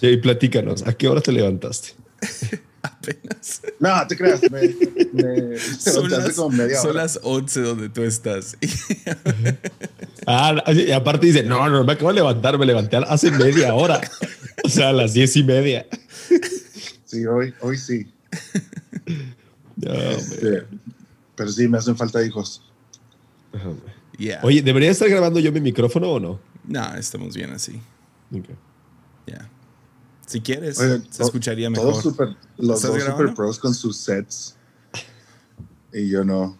Sí, platícanos, ¿a qué hora te levantaste? Apenas. No, te creas. Me, me Son, las, como media son hora. las 11 donde tú estás. Ah, y aparte dice, no, no, me acabo de levantar, me levanté hace media hora. O sea, a las diez y media. Sí, hoy, hoy sí. No. Este, pero sí, me hacen falta hijos. Ajá, hombre. Yeah. Oye, ¿debería estar grabando yo mi micrófono o no? No, estamos bien así. Ok. Ya. Si quieres, Oye, se to- escucharía Todos mejor. super, los ¿Estás dos grabando? super pros con sus sets. Y yo no.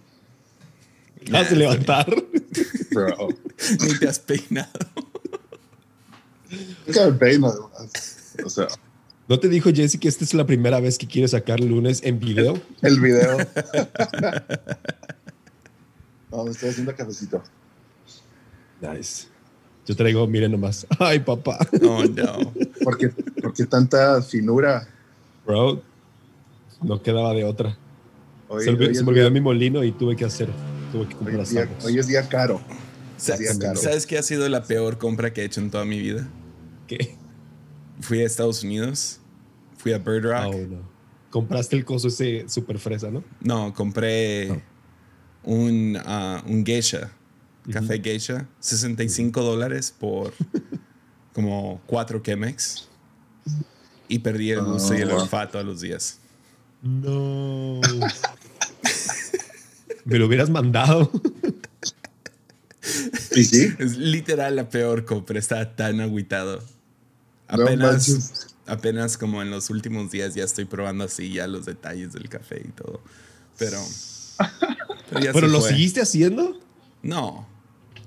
Nah, ¿Vas a levantar? Bro. Ni te has peinado. Nunca me peino, además. O sea, ¿No te dijo Jesse que esta es la primera vez que quiere sacar lunes en video? el video. No, me estoy haciendo cafecito. Nice. Yo traigo, miren nomás. Ay, papá. Oh, no. ¿Por qué, por qué tanta finura? Bro, no quedaba de otra. Hoy, se, me- hoy se me olvidó día- mi molino y tuve que hacer. Tuve que hoy comprar es día- hoy es día caro. Sa- Día caro. ¿Sabes qué ha sido la peor compra que he hecho en toda mi vida? ¿Qué? Fui a Estados Unidos, fui a Bird Rock. Oh, no. Compraste el coso ese super fresa, ¿no? No, compré un, ah, un geisha, café geisha, 65 dólares por como 4 Chemex. Y perdí el gusto y el Oh, wow. olfato a los días. No. Me lo hubieras mandado. ¿Y sí? Es literal la peor compra, estaba tan agüitado. No Apenas, manches. apenas como en los últimos días ya estoy probando así ya los detalles del café y todo. Pero... pero ya ¿Pero lo fue. seguiste haciendo? No,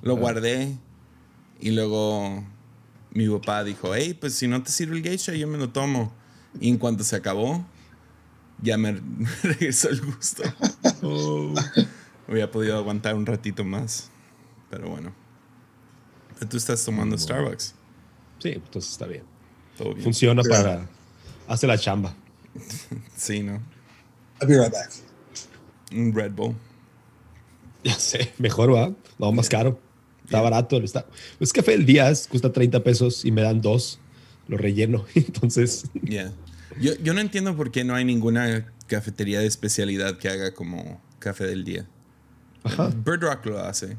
lo guardé y luego mi papá dijo, hey, pues si no te sirve el geisha, yo me lo tomo. Y en cuanto se acabó, ya me regresó el gusto. Oh. Hubiera podido aguantar un ratito más, pero bueno. Pero tú estás tomando Starbucks. Sí, entonces está bien. Todo bien. Funciona para. Hace la chamba. Sí, ¿no? I'll be right back. Un Red Bull. Ya sé, mejor va. No, más caro. Está barato. Está. Es café del día, es- cuesta 30 pesos y me dan dos. Lo relleno. Entonces, Yeah. Yo, yo no entiendo por qué no hay ninguna cafetería de especialidad que haga como café del día. Ajá. Bird Rock lo hace.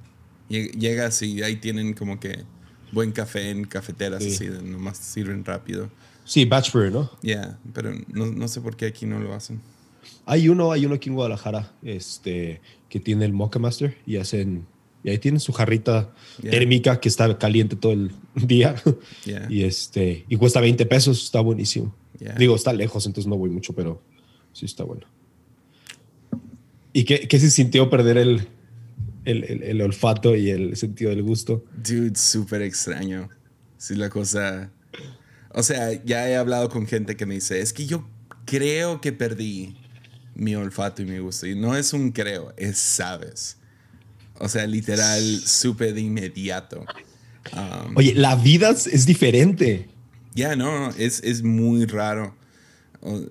Lle- Llegas y ahí tienen como que buen café en cafeteras Sí. así, nomás sirven rápido. sí, batch brew, ¿no? Yeah, pero no, no sé por qué aquí no lo hacen. Hay uno, hay uno aquí en Guadalajara, este, que tiene el Mocha Master y hacen, y ahí tienen su jarrita Yeah. térmica que está caliente todo el día. Yeah. Y este, y cuesta 20 pesos, está buenísimo. Yeah. Digo, está lejos, entonces no voy mucho, pero sí está bueno. ¿Y qué, qué se sintió perder el, el, el- el olfato y el sentido del gusto? Dude, súper extraño. Sí, la cosa. O sea, ya he hablado con gente que me dice, es que yo creo que perdí mi olfato y mi gusto. Y no es un creo, es sabes. O sea, literal, supe de inmediato. Um, Oye, la vida es- diferente. Ya, no, no, es, es muy raro.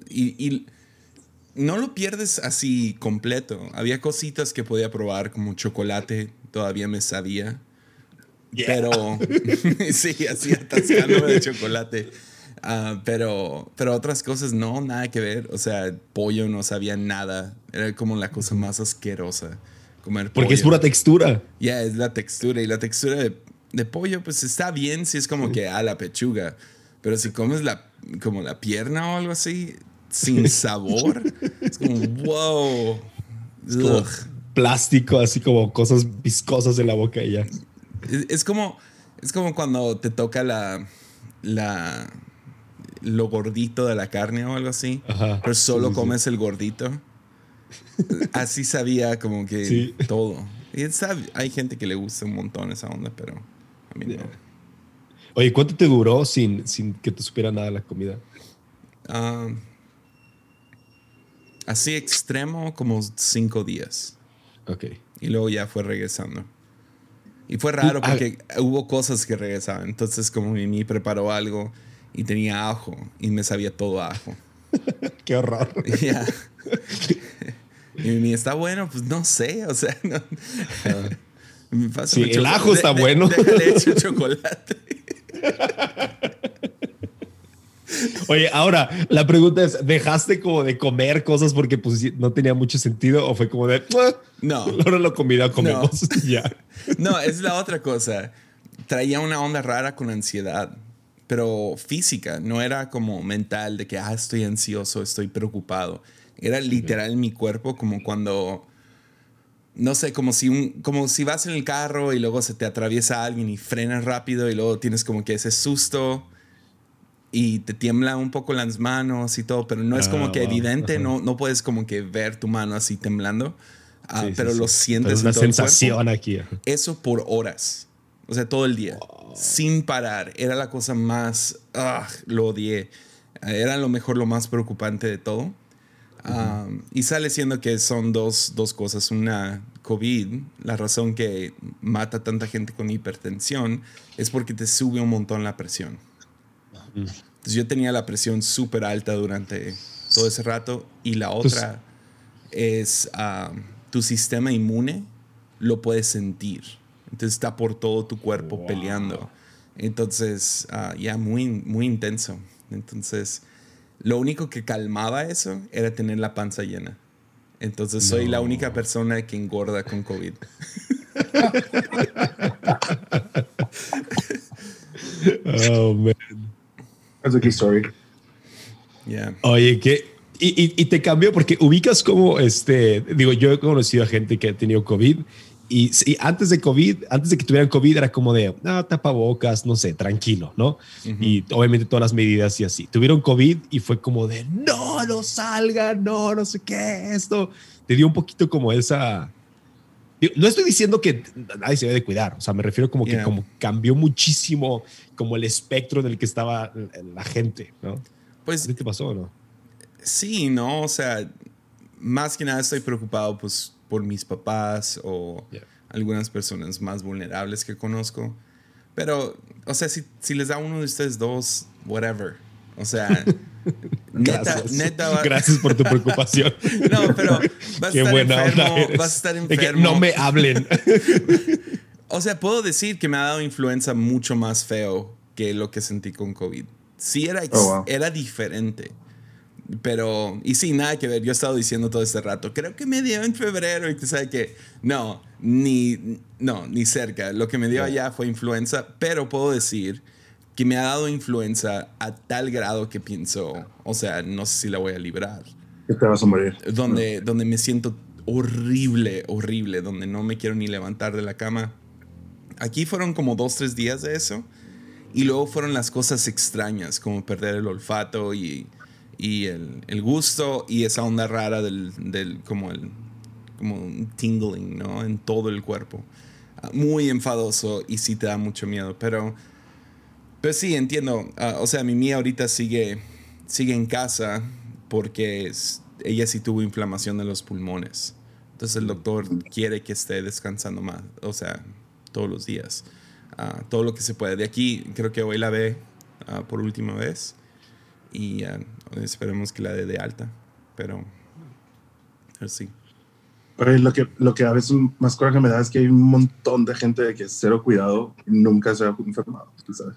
Y no lo pierdes así completo. Había cositas que podía probar, como chocolate, todavía me sabía. Pero, sí, así atascándome de chocolate. Ah, pero, pero otras cosas no, nada que ver. O sea, pollo no sabía nada. Era como la cosa más asquerosa. Comer Porque es pura textura. Ya, es la textura. Y la textura de, de pollo, pues está bien si es como que a la pechuga. Pero si comes la, como la pierna o algo así, sin sabor, es como, wow. Como Ugh. plástico, así como cosas viscosas en la boca y ya. Es, es como, es como cuando te toca la, la, lo gordito de la carne o algo así, Ajá. pero solo Sí, sí, sí. comes el gordito. Así sabía como que Sí. todo. Y hay gente que le gusta un montón esa onda, pero a mí no. Oye, ¿cuánto te duró sin, sin que te supiera nada la comida? Ah, así extremo como cinco días. Ok. Y luego ya fue regresando. Y fue raro Ah. porque hubo cosas que regresaban. Entonces como Mimi preparó algo y tenía ajo y me sabía todo ajo. Qué horror. Ya. Y Mimi, ¿está bueno? Pues no sé, o sea, no. Me pasa Sí, mucho- el ajo está bueno. Déjale hecho chocolate. Oye, ahora la pregunta es: ¿dejaste como de comer cosas porque pues, no tenía mucho sentido o fue como de "Ah, No. ahora la comida comemos? ya. No, es la otra cosa. Traía una onda rara con ansiedad, pero física, no era como mental de que, ah, estoy ansioso, estoy preocupado. Era literal mi cuerpo como cuando, no sé, como si, un, como si vas en el carro y luego se te atraviesa alguien y frenas rápido y luego tienes como que ese susto y te tiembla un poco las manos y todo, pero no es Ah, como que wow. evidente, Ajá. no, no puedes como que ver tu mano así temblando, ah, sí, pero sí. lo sientes Pero en una todo el cuerpo sensación aquí. eso por horas. O sea, todo el día. Sin parar. Era la cosa más... ah, lo odié. Era lo mejor, lo más preocupante de todo. Um, y sale siendo que son dos, dos cosas. Una, COVID, la razón que mata a tanta gente con hipertensión es porque te sube un montón la presión. Entonces yo tenía la presión súper alta durante todo ese rato. Y la Pues otra es um, tu sistema inmune lo puedes sentir. Entonces está por todo tu cuerpo Wow. peleando. Entonces, ah, ya muy, muy intenso. Entonces, lo único que calmaba eso era tener la panza llena. Entonces, soy la única persona que engorda con COVID. Oh, man. That's a good story. Yeah. Oye, que. Y, y, y te cambió porque ubicas como este. Digo, yo he conocido a gente que ha tenido COVID y, y antes de COVID, antes de que tuvieran COVID, era como de no, tapabocas, no sé, tranquilo, ¿no? Y obviamente todas las medidas y así. Tuvieron COVID y fue como de no, no salgan, no, no sé qué, esto. Te dio un poquito como esa. No estoy diciendo que nadie se debe de cuidar, o sea, me refiero como que Yeah. como cambió muchísimo como el espectro en el que estaba la gente, ¿no? Pues ¿Qué te pasó no? Sí, no, o sea, más que nada estoy preocupado pues por mis papás o Yeah. algunas personas más vulnerables que conozco. Pero, o sea, si, si les da uno de ustedes dos, whatever. O sea, neta, Gracias. neta. va- Gracias por tu preocupación. No, pero vas a Qué estar buena enfermo, vas a estar De que enfermo. no me hablen. O sea, puedo decir que me ha dado influenza mucho más feo que lo que sentí con COVID. Sí, era, Oh, wow. era diferente. Pero, y sí, nada que ver. Yo he estado diciendo todo este rato, creo que me dio en febrero y tú sabes que no, ni, no, ni cerca. Lo que me dio allá fue influenza, pero puedo decir que me ha dado influenza a tal grado que pienso, o sea, no sé si la voy a librar te vas a morir. donde, donde me siento horrible, horrible, donde no me quiero ni levantar de la cama. Aquí fueron como dos, tres días de eso. Y luego fueron las cosas extrañas, como perder el olfato y, y el, el gusto y esa onda rara del, del como el como un tingling, ¿no? En todo el cuerpo. Ah, Muy enfadoso y sí te da mucho miedo, pero... Pero sí, entiendo. Ah, o sea, mi mía ahorita sigue, sigue en casa porque es- ella sí tuvo inflamación de los pulmones. Entonces el doctor quiere que esté descansando más, o sea, todos los días. Ah, todo lo que se puede. De aquí, creo que hoy la ve ah, por última vez y esperemos que la dé de alta. Pero, pero sí. Oye, lo que, lo que a veces más coraje me da es que hay un montón de gente de que cero cuidado nunca se ha enfermado, tú sabes.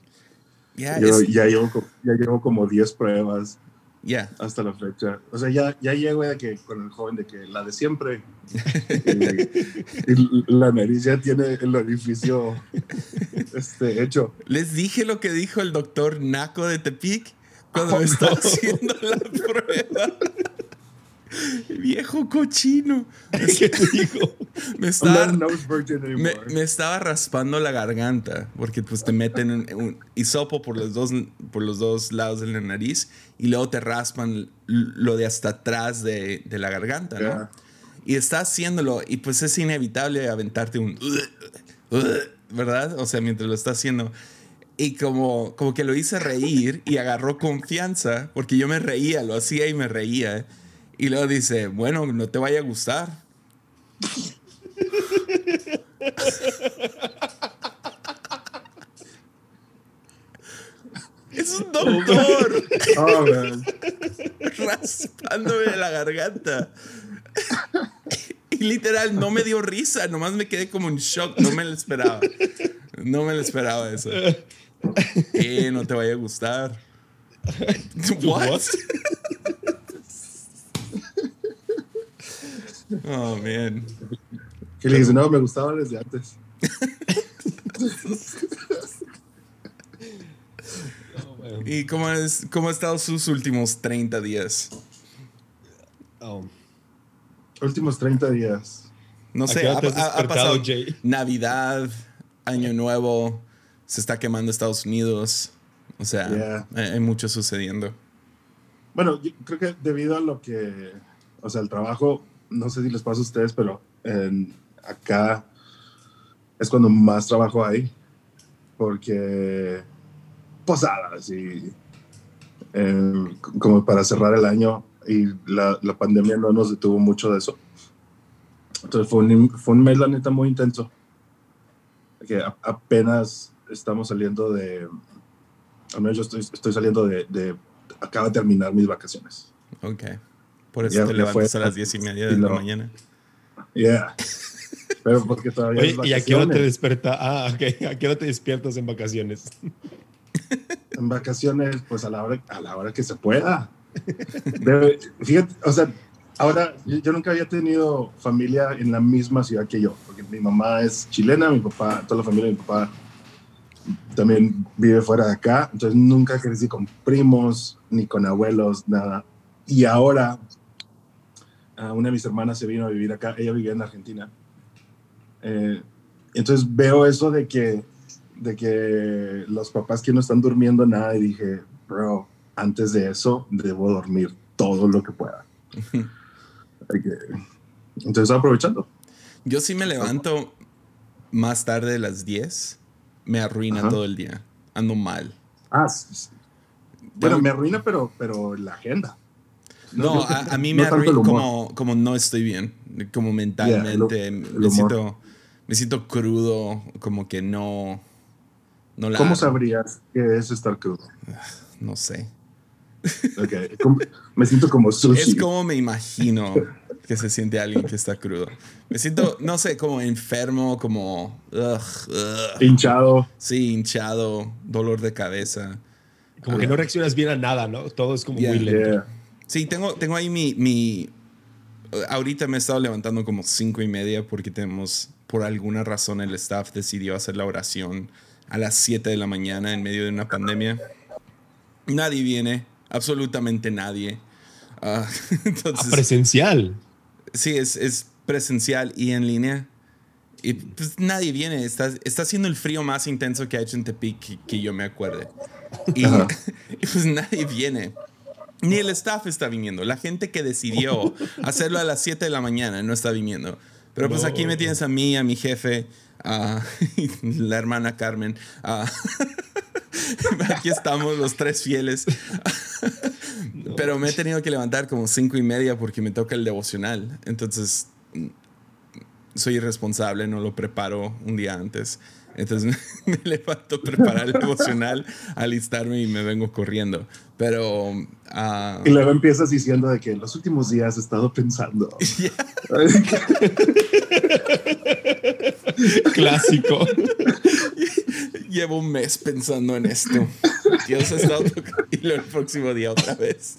Ya, Yo es- ya, llevo, ya llevo como 10 pruebas ya. hasta la fecha. O sea, ya, ya llego de que con el joven de que la de siempre. y, y la nariz ya tiene el orificio este, hecho. Les dije lo que dijo el doctor Naco de Tepic cuando me estaba haciendo la prueba. Viejo cochino. ¿Qué te digo? Me estaba, me, estaba raspando la garganta porque pues te meten un, un hisopo por los, dos, por los dos lados de la nariz y luego te raspan lo de hasta atrás de, de la garganta, ¿no? Yeah. Y está haciéndolo y pues es inevitable aventarte un... ¿Verdad? O sea, mientras lo está haciendo. Y como, como que lo hice reír y agarró confianza porque yo me reía, lo hacía y me reía. Y luego dice, bueno, no te vaya a gustar. es un doctor Oh, man. raspándome la garganta. Y literal, no me dio risa, nomás me quedé como en shock, no me lo esperaba. No me lo esperaba eso. Eh, no te vaya a gustar. What? oh, man. Que le dice, no, me gustaba desde antes. Oh. ¿Y cómo, es, cómo han estado sus últimos 30 días? Oh. Últimos 30 días. No ¿A sé, ha, pasado Jay? Navidad, Año Nuevo, se está quemando Estados Unidos. O sea, Yeah. hay, hay mucho sucediendo. Bueno, yo creo que debido a lo que, o sea, el trabajo, no sé si les pasa a ustedes, pero en- acá es cuando más trabajo hay, porque posadas y eh, como para cerrar el año y la, la pandemia no nos detuvo mucho de eso. Entonces fue un, fue un mes, la neta, muy intenso. Que a- apenas estamos saliendo de, al menos yo estoy, estoy saliendo de, de acaba de terminar mis vacaciones. Ok. Por eso Ya- te levantas fue- a las 10 y media y de la no. mañana. Yeah. Pero porque todavía Oye, es ¿y a qué hora te despiertas? Ah, ok. ¿A qué hora te despiertas en vacaciones? En vacaciones, pues a la hora, a la hora que se pueda. Debe- fíjate, o sea, ahora yo, yo nunca había tenido familia en la misma ciudad que yo, porque mi mamá es chilena, mi papá, toda la familia de mi papá también vive fuera de acá, entonces nunca crecí con primos ni con abuelos, nada. Y ahora ah, una de mis hermanas se vino a vivir acá, ella vivía en Argentina. Eh, entonces veo eso de que, de que los papás que no están durmiendo nada y dije, bro, antes de eso debo dormir todo lo que pueda. Entonces aprovechando. Yo sí me levanto más tarde de las 10. Me arruina Ajá. todo el día. Ando mal. Ah, sí. Bueno, me arruina, pero, pero la agenda. No, a, a mí me no arruina como, como no estoy bien. Como mentalmente. el me, siento, me siento crudo. Como que no. No la. ¿Cómo sabrías que es estar crudo? No sé. Ok, como- Me siento como sushi. Es como me imagino que se siente alguien que está crudo. Me siento, no sé, como enfermo, como. ugh, ugh. hinchado. Sí, hinchado, dolor de cabeza. Como que no reaccionas bien a nada, ¿no? Todo es como Yeah. muy lento. Yeah. Sí, tengo, tengo ahí mi, mi... Ahorita me he estado levantando como cinco y media porque tenemos, por alguna razón, el staff decidió hacer la oración a las 7 de la mañana en medio de una pandemia. Nadie viene, absolutamente nadie. Ah, Ah, entonces, presencial. Sí, es, es presencial y en línea. Y pues nadie viene. Está, está haciendo el frío más intenso que ha hecho en Tepic que, que yo me acuerde. Y, y pues nadie viene. Ni el staff está viniendo. La gente que decidió hacerlo a las 7 de la mañana no está viniendo. Pero pues No. aquí me tienes a mí, a mi jefe, a la hermana Carmen. a- aquí estamos los tres fieles. Pero me he tenido que levantar como cinco y media porque me toca el devocional. Entonces soy irresponsable, no lo preparo un día antes. Entonces me levanto a preparar el devocional, alistarme y me vengo corriendo. Pero ah, Y luego empiezas diciendo de que en los últimos días he estado pensando. Clásico. llevo un mes pensando en esto. Dios ha estado tocando y luego el próximo día otra vez.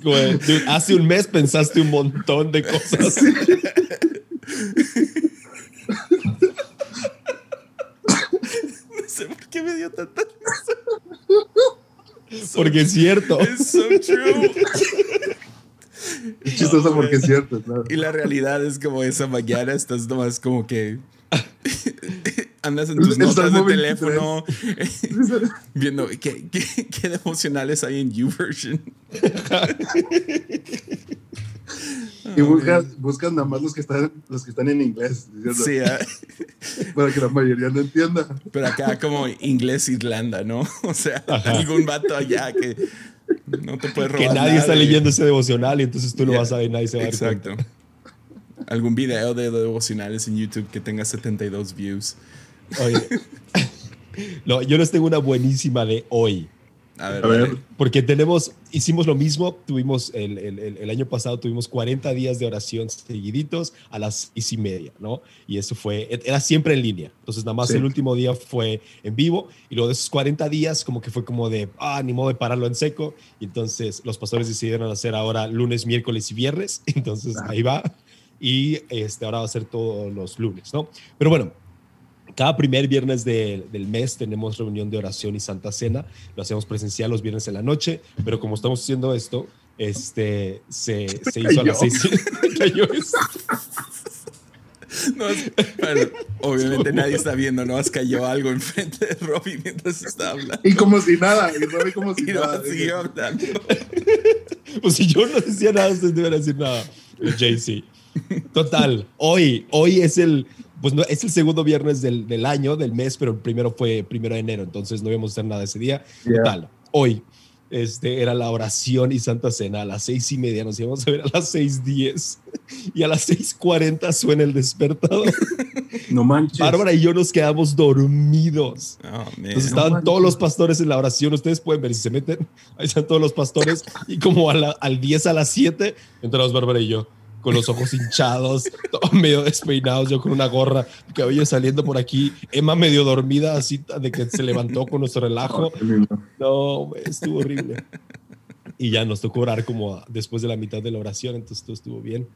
Dude, hace un mes pensaste un montón de cosas. No sé por qué me dio tanta risa. Porque es cierto. Es so true. Es chistoso porque es cierto. ¿no? Y la realidad es como esa mañana estás nomás como que andas en tus notas de teléfono viendo qué, qué, qué devocionales hay en YouVersion. Y buscas, buscas nada más los que están, los que están en inglés, diciendo, Sí, ah, para que la mayoría no entienda. pero acá como inglés Irlanda, ¿no? O sea, algún vato allá que no te puede robar Que nadie está leyendo ese devocional y entonces tú lo Yeah, vas a ver y nadie se va a dar Exacto. cuenta. Algún video de devocionales en YouTube que tenga 72 views. Oye. No, yo les tengo una buenísima de hoy. A ver, A ver. dale. Porque tenemos, hicimos lo mismo, tuvimos el, el- el- el año pasado tuvimos 40 días de oración seguiditos a las seis y media, ¿no? Y eso fue, era siempre en línea. Entonces nada más Sí. el último día fue en vivo y luego de esos 40 días como que fue como de, ah, ni modo de pararlo en seco. Y entonces los pastores decidieron hacer ahora lunes, miércoles y viernes. Entonces Ah. ahí va. Y este, ahora va a ser todos los lunes, ¿no? Pero bueno, cada primer viernes de- del mes tenemos reunión de oración y Santa Cena. Lo hacemos presencial los viernes en la noche, pero como estamos haciendo esto, este, se, se hizo a las seis. cayó eso. No, bueno, obviamente nadie está viendo, ¿no? Es cayó algo enfrente de Robbie mientras estaba hablando. Y como si nada, y Robbie como si Y nada. no siguió hablando. Pues si yo no decía nada, ustedes no iban a decir nada. JC. Total, hoy, hoy es el, pues no, es el segundo viernes del, del año, del mes, pero el primero fue primero de enero, entonces no íbamos a hacer nada ese día. Yeah. Total, hoy este, era la oración y Santa Cena a las seis y media, nos íbamos a ver a las seis diez y a las seis cuarenta suena el despertador. No manches. Bárbara y yo nos quedamos dormidos. Oh, man. Entonces estaban todos los pastores en la oración. Ustedes pueden ver si se meten. Ahí están todos los pastores. Y como a la- al 10 a las 7, entramos Bárbara y yo con los ojos hinchados, medio despeinados, yo con una gorra, cabello saliendo por aquí. Emma medio dormida, así de que se levantó con nuestro relajo. No, estuvo horrible. Y ya nos tocó orar como después de la mitad de la oración, entonces todo estuvo bien.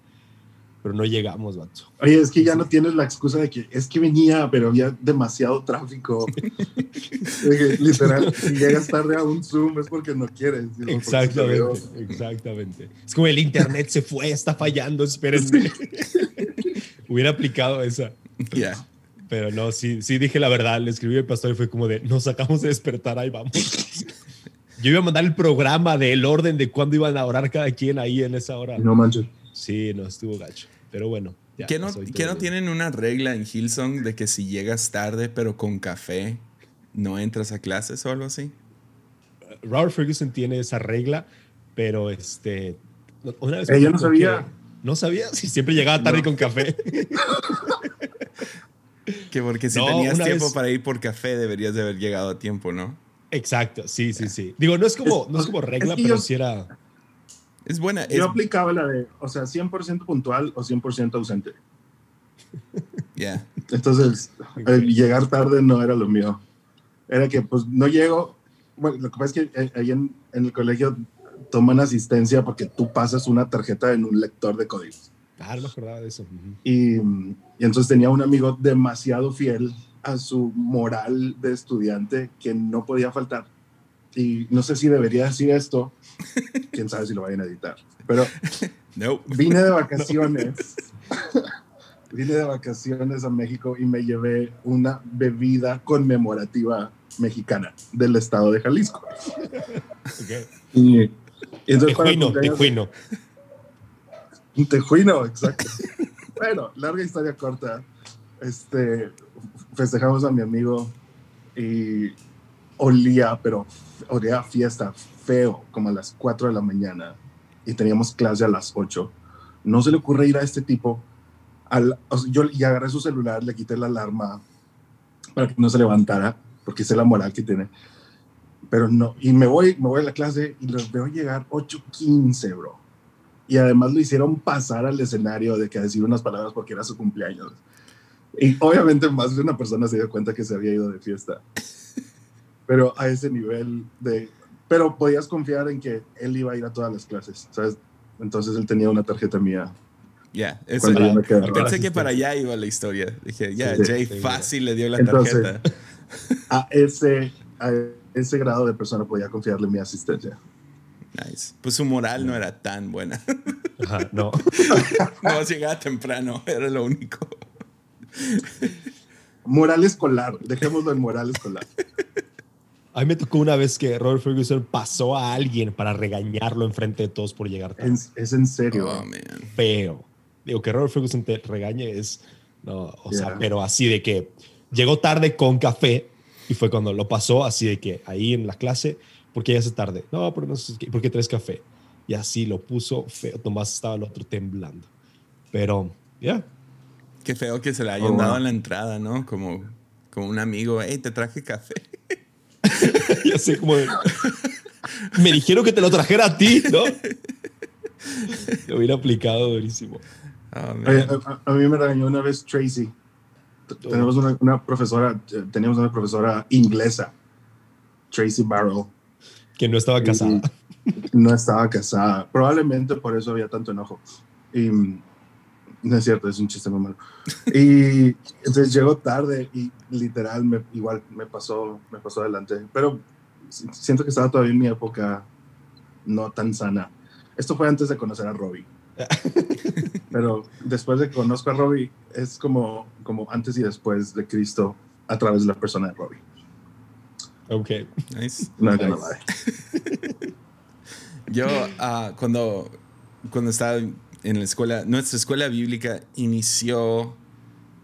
Pero no llegamos, vato. Oye, es que ya no tienes la excusa de que es que venía, pero había demasiado tráfico. Literal, si llegas tarde a un Zoom es porque no quieres. Exactamente, exactamente. Es como el internet se fue, está fallando, espérenme. Hubiera aplicado esa. Ya. Pero no, sí, sí dije la verdad. Le escribí al pastor y fue como de, nos sacamos de despertar, ahí vamos. Yo iba a mandar el programa del orden de cuándo iban a orar cada quien ahí en esa hora. No manches. Sí, no, estuvo gacho. Pero bueno. ya ¿Qué no, qué tienen una regla en Hillsong de que si llegas tarde pero con café, no entras a clases o algo así? Robert Ferguson tiene esa regla, pero este. Una vez Eh, yo no sabía. que- ¿No sabía? Sí, siempre llegaba tarde No. con café. Que porque si No, tenías tiempo vez- para ir por café deberías de haber llegado a tiempo, ¿no? Exacto, sí, sí, sí. Digo, no es como, no es como regla, es que pero yo- sí era. Es buena. Es, Yo aplicaba la de, o sea, 100% puntual o 100% ausente. ya. Entonces, eh, llegar tarde no era lo mío. Era que, pues, no llego. Bueno, lo que pasa es que eh, ahí en, en el colegio toman asistencia porque tú pasas una tarjeta en un lector de códigos. Ah, no acordaba de eso. Ujú. Y, y entonces tenía un amigo demasiado fiel a su moral de estudiante que no podía faltar. Y no sé si debería decir esto, quién sabe si lo vayan a editar. Pero No. vine de vacaciones. vine de vacaciones a México y me llevé una bebida conmemorativa mexicana del estado de Jalisco. Ok. Y, entonces Tejuino, cumpleaños- tejuino. Un tejuino, exacto. bueno, larga historia corta. Este, festejamos a mi amigo y olía, pero olía a fiesta feo, como a las 4 de la mañana. Y teníamos clase a las 8. No se le ocurre ir a este tipo. Al, o sea, yo y agarré su celular, le quité la alarma para que no se levantara, porque sé la moral que tiene. Pero no, y me voy, me voy a la clase y los veo llegar 8.15, bro y además lo hicieron pasar al escenario de que a decir unas palabras porque era su cumpleaños. Y obviamente más de una persona se dio cuenta que se había ido de fiesta. Pero a ese nivel de... Pero podías confiar en que él iba a ir a todas las clases, ¿sabes? Entonces él tenía una tarjeta mía. Ya. eso- Cuando yo me quedaba. Para Pensé que asistir. para allá iba la historia. Dije, ya, Sí, Jay sí, fácil le dio la Entonces- tarjeta. A ese, a ese grado de persona podía confiarle mi asistencia. Nice. Pues su moral no era tan buena. Ajá, no. no, llegaba temprano, era lo único. Moral escolar, dejémoslo en moral escolar. A mí me tocó una vez que Robert Ferguson pasó a alguien para regañarlo enfrente de todos por llegar tarde. En- es en serio. Oh, man. feo. Digo, que Robert Ferguson te regañe es, no, o sea, Yeah. pero así de que llegó tarde con café y fue cuando lo pasó así de que ahí en la clase, ¿por qué llegaste tarde? No, pero no sé, ¿por qué traes café? Y así lo puso feo, Tomás estaba el otro temblando. Pero, ya, Qué feo que se le hayan Oh, dado wow. en la entrada, ¿no? Como, como un amigo, hey, te traje café. ya sé como de, Me dijeron que te lo trajera a ti, ¿no? Lo hubiera aplicado durísimo. Oh, man. Oye, a, a mí me regañó una vez Tracy. T- Tenemos una, una profesora, eh, teníamos una profesora inglesa, Tracy Barrell. Que no estaba casada. No estaba casada. Probablemente por eso había tanto enojo. Y no es cierto, es un chiste muy malo. Y entonces llegó tarde y literal me, igual me pasó, me pasó adelante. Pero si- siento que estaba todavía en mi época no tan sana. Esto fue antes de conocer a Robbie. Pero después de que conozco a Robbie, es como, como antes y después de Cristo a través de la persona de Robbie. Ok. Nice. No, Nice. Yo, ah, cuando, cuando estaba en la escuela, nuestra escuela bíblica inició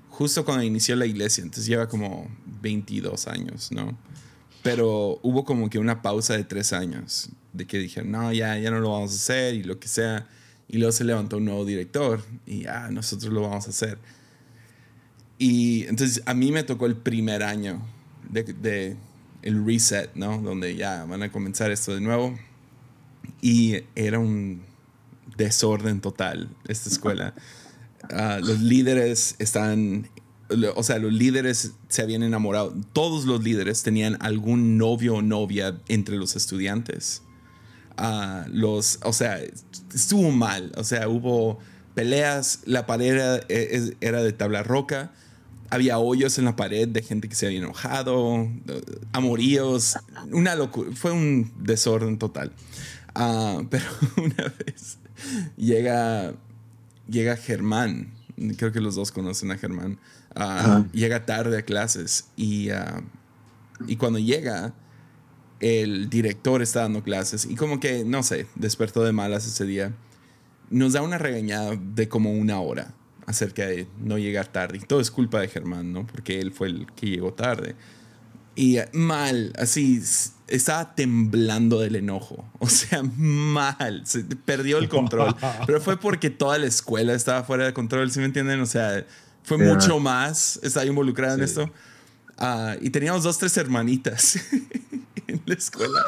justo cuando inició la iglesia, entonces lleva como 22 años, ¿no? Pero hubo como que una pausa de tres años, de que dijeron, no, ya, ya no lo vamos a hacer y lo que sea. Y luego se levantó un nuevo director y, ah, nosotros lo vamos a hacer. Y entonces a mí me tocó el primer año de, de el reset, ¿no? Donde ya van a comenzar esto de nuevo. Y era un desorden total esta escuela. Ah, los líderes están, o sea, los líderes se habían enamorado. Todos los líderes tenían algún novio o novia entre los estudiantes. Ah, los, o sea, estuvo mal. O sea, hubo peleas, la pared era, es- era de tabla roca. Había hoyos en la pared de gente que se había enojado, eh, amoríos, una locura. Fue un desorden total. Ah, pero una vez llega, llega Germán, creo que los dos conocen a Germán, Ah, llega tarde a clases y, ah, y cuando llega, el director está dando clases y como que, no sé, despertó de malas ese día. Nos da una regañada de como una hora acerca de no llegar tarde. Y todo es culpa de Germán, ¿no? Porque él fue el que llegó tarde. Y eh, mal, así, estaba temblando del enojo. O sea, mal. Se perdió el control. Pero fue porque toda la escuela estaba fuera de control, ¿sí me entienden? O sea, fue Yeah. mucho más. Estaba involucrada en esto. Ah, y teníamos dos, tres hermanitas en la escuela.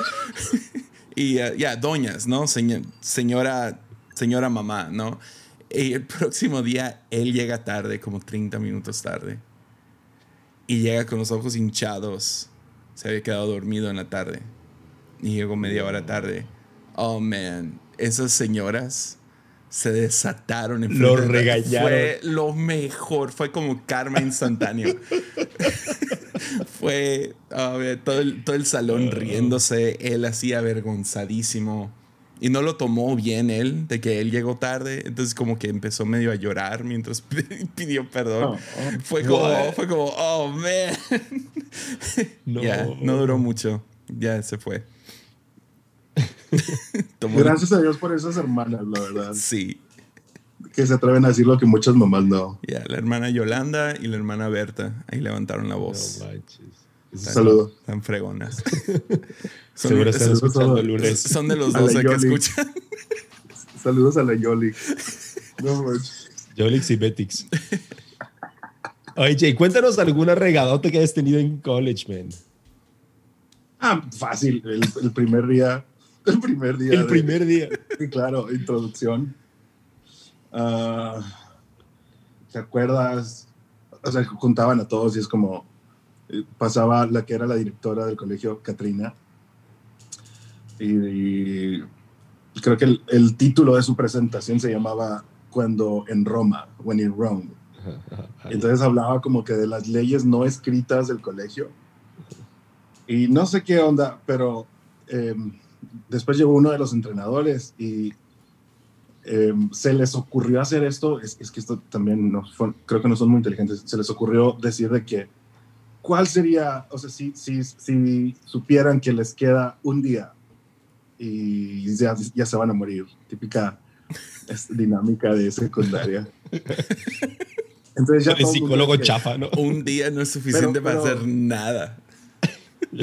y ah, ya, doñas, ¿no? Señor- señora, señora mamá, ¿no? Y el próximo día él llega tarde, como 30 minutos tarde. Y llega con los ojos hinchados. Se había quedado dormido en la tarde. Y llegó media hora tarde. Oh, man. Esas señoras se desataron. en Lo regañaron. Fue lo mejor. Fue como karma instantáneo. Fue a ver, todo, el, todo el salón riéndose. Él así avergonzadísimo. Y no lo tomó bien él, de que él llegó tarde. Entonces como que empezó medio a llorar mientras pidió perdón. Oh, oh. Fue como, fue como, oh, man. No. No duró mucho. Ya se fue. Gracias a Dios por esas hermanas, la verdad. Sí. Que se atreven a decir lo que muchas mamás no. Ya, la hermana Yolanda y la hermana Berta. Ahí levantaron la voz. No manches. Saludos. Están fregonas. Son, Seguro están escuchando el lunes. son de los 12 que Yoli. escuchan. Saludos a la Yoli. No, manches. Yolix y Betix. Oye, Jay, cuéntanos alguna regadota que hayas tenido en college, man. Ah, fácil. El, el primer día. El primer día. El de- primer día. Sí, claro, introducción. Ah, ¿Te acuerdas? O sea, juntaban a todos y es como pasaba la que era la directora del colegio, Katrina. Y, y creo que el, el título de su presentación se llamaba Cuando en Roma, When in Rome. Entonces hablaba como que de las leyes no escritas del colegio. Y no sé qué onda, pero eh, después llegó uno de los entrenadores y eh, se les ocurrió hacer esto. Es, es que esto también no fue- creo que no son muy inteligentes. Se les ocurrió decir de que cuál sería, o sea, si, si, si supieran que les queda un día y ya, ya se van a morir. Típica dinámica de secundaria. Entonces ya El psicólogo chafa, ¿no? Un día no es suficiente Pero- para pero- hacer nada.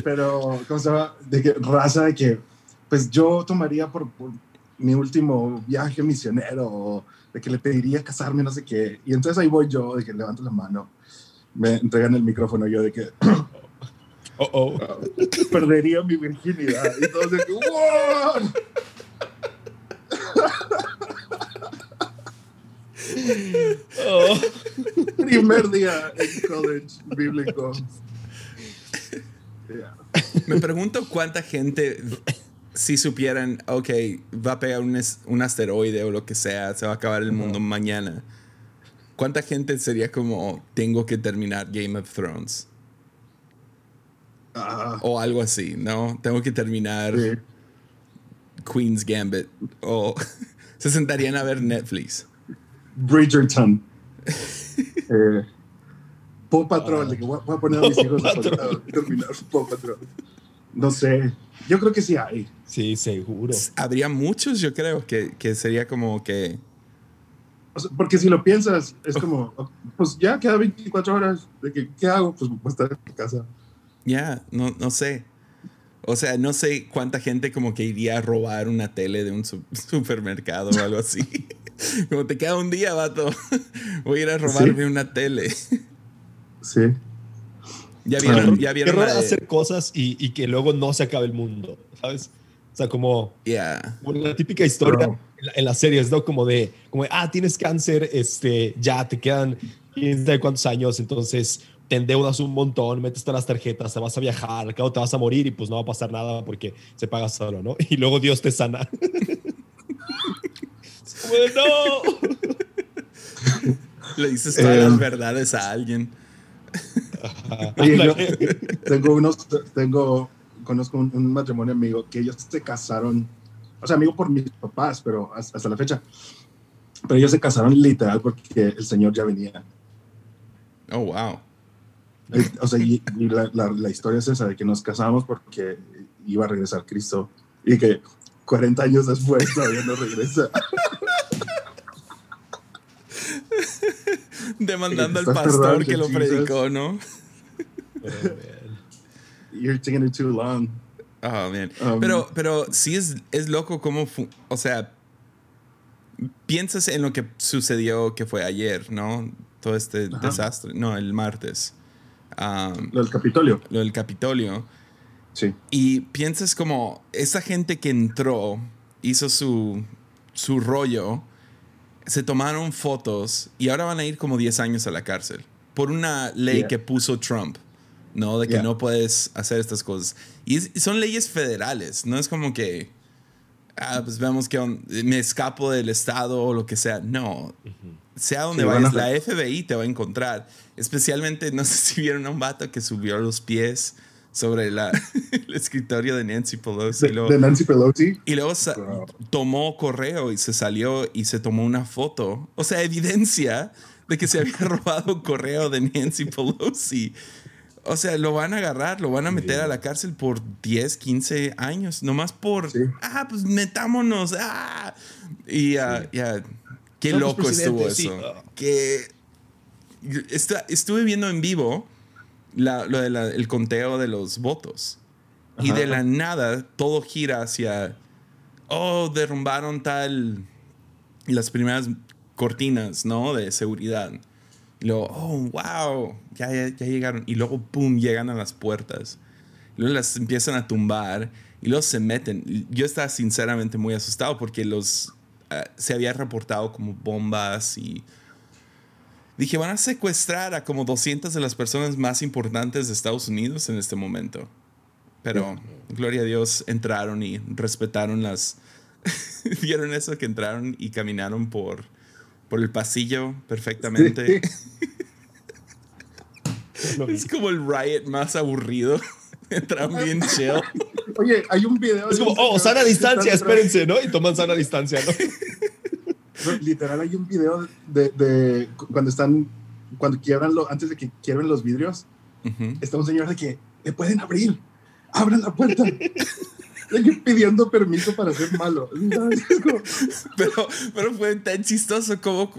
pero ¿cómo se llama? De que raza de que pues yo tomaría por, por mi último viaje misionero de que le pediría casarme no sé qué y entonces ahí voy yo de que levanto la mano me entregan el micrófono yo de que Oh, oh. Perdería mi virginidad. Y todos de que, "Wow". Oh. Primer día en college bíblico. Yeah. Me pregunto cuánta gente, si supieran, ok, va a pegar un, es- un asteroide o lo que sea, se va a acabar el mundo mañana. ¿Cuánta gente sería como, tengo que terminar Game of Thrones? Ah, O algo así, ¿no? Tengo que terminar sí. Queen's Gambit. O se sentarían a ver Netflix. Bridgerton. Eh, Paw Patrol, que voy a, voy a poner a mis hijos a terminar Paw Patrol. No sé. Yo creo que sí hay. Sí, seguro. Habría muchos, yo creo, que, que sería como que... O sea, porque si lo piensas, es como, pues ya queda 24 horas. De que, ¿Qué hago? Pues voy a estar en casa. Ya, no, no sé. O sea, no sé cuánta gente como que iría a robar una tele de un su- supermercado o algo así. como te queda un día, vato. Voy a ir a robarme una tele. Sí. ya Qué vieron, raro- ya qué vieron raro la de- hacer cosas y, y que luego no se acabe el mundo, ¿sabes? Sea, como, Ya. como la típica historia Bro. en, la- en las series, ¿no? Como de, como de, ah, tienes cáncer, este, ya te quedan quién sabe cuántos años, entonces te endeudas un montón, metes todas las tarjetas, te vas a viajar, al cabo te vas a morir y pues no va a pasar nada porque se paga solo, ¿no? Y luego Dios te sana. Es como de, no. Le dices todas Eh, las verdades a alguien. Oye, yo tengo unos, tengo, conozco un, un matrimonio amigo que ellos se casaron, o sea, amigo por mis papás, pero hasta, hasta la fecha. Pero ellos se casaron literal porque el Señor ya venía. Oh, wow. O sea, y, y la, la, la historia es esa, de que nos casamos porque iba a regresar Cristo y que 40 años después todavía no regresa. Demandando al pastor que lo predicó, ¿no? You're taking it too long. Oh, man. Um, pero, pero sí es, es loco cómo, o sea, piensas en lo que sucedió que fue ayer, ¿no? Todo este Ajá. desastre, no, el martes, Um, Lo del Capitolio. lo del Capitolio, Sí. y piensas como esa gente que entró, hizo su, su rollo, se tomaron fotos y ahora van a ir como 10 años a la cárcel por una ley Yeah. que puso Trump, ¿no? De que Yeah. no puedes hacer estas cosas. Y, es- y son leyes federales, no es como que, ah, pues vemos que on- me escapo del estado o lo que sea. No, sea donde Sí, vayas, la FBI te va a encontrar. Especialmente, no sé si vieron a un vato que subió los pies sobre la, el escritorio de Nancy Pelosi. y De, luego- de Nancy Pelosi. y luego Wow. tomó correo y se salió y se tomó una foto. O sea, evidencia de que se había robado correo de Nancy Pelosi. O sea, lo van a agarrar, lo van a meter a la cárcel por 10, 15 años. Nomás por, Sí. ah, pues metámonos. Ah. Y ya, qué Somos loco estuvo eso. Que esta- estuve viendo en vivo la- lo del conteo de los votos. Y de la nada todo gira hacia, oh, derrumbaron tal, las primeras cortinas, ¿no? De seguridad. Y luego, oh, wow, ya, ya, llegaron. Y luego, pum, llegan a las puertas. Luego las empiezan a tumbar y luego se meten. Yo estaba sinceramente muy asustado porque los, ah, se había reportado como bombas y... Dije, van a secuestrar a como 200 de las personas más importantes de Estados Unidos en este momento. Pero, gloria a Dios, entraron y respetaron las... ¿Vieron eso? Que entraron y caminaron por, por el pasillo perfectamente. Es como el riot más aburrido. Entraron bien chill. Oye, hay un video. Es como, oh, sana distancia, espérense, ¿no? Y toman sana distancia, ¿no? Literal, hay un video de, de cu- cuando están, cuando quiebran, lo, antes de que quiebren los vidrios, está un señor de que le pueden abrir, abran la puerta. Pidiendo permiso para ser malo. Pero, pero fue tan chistoso como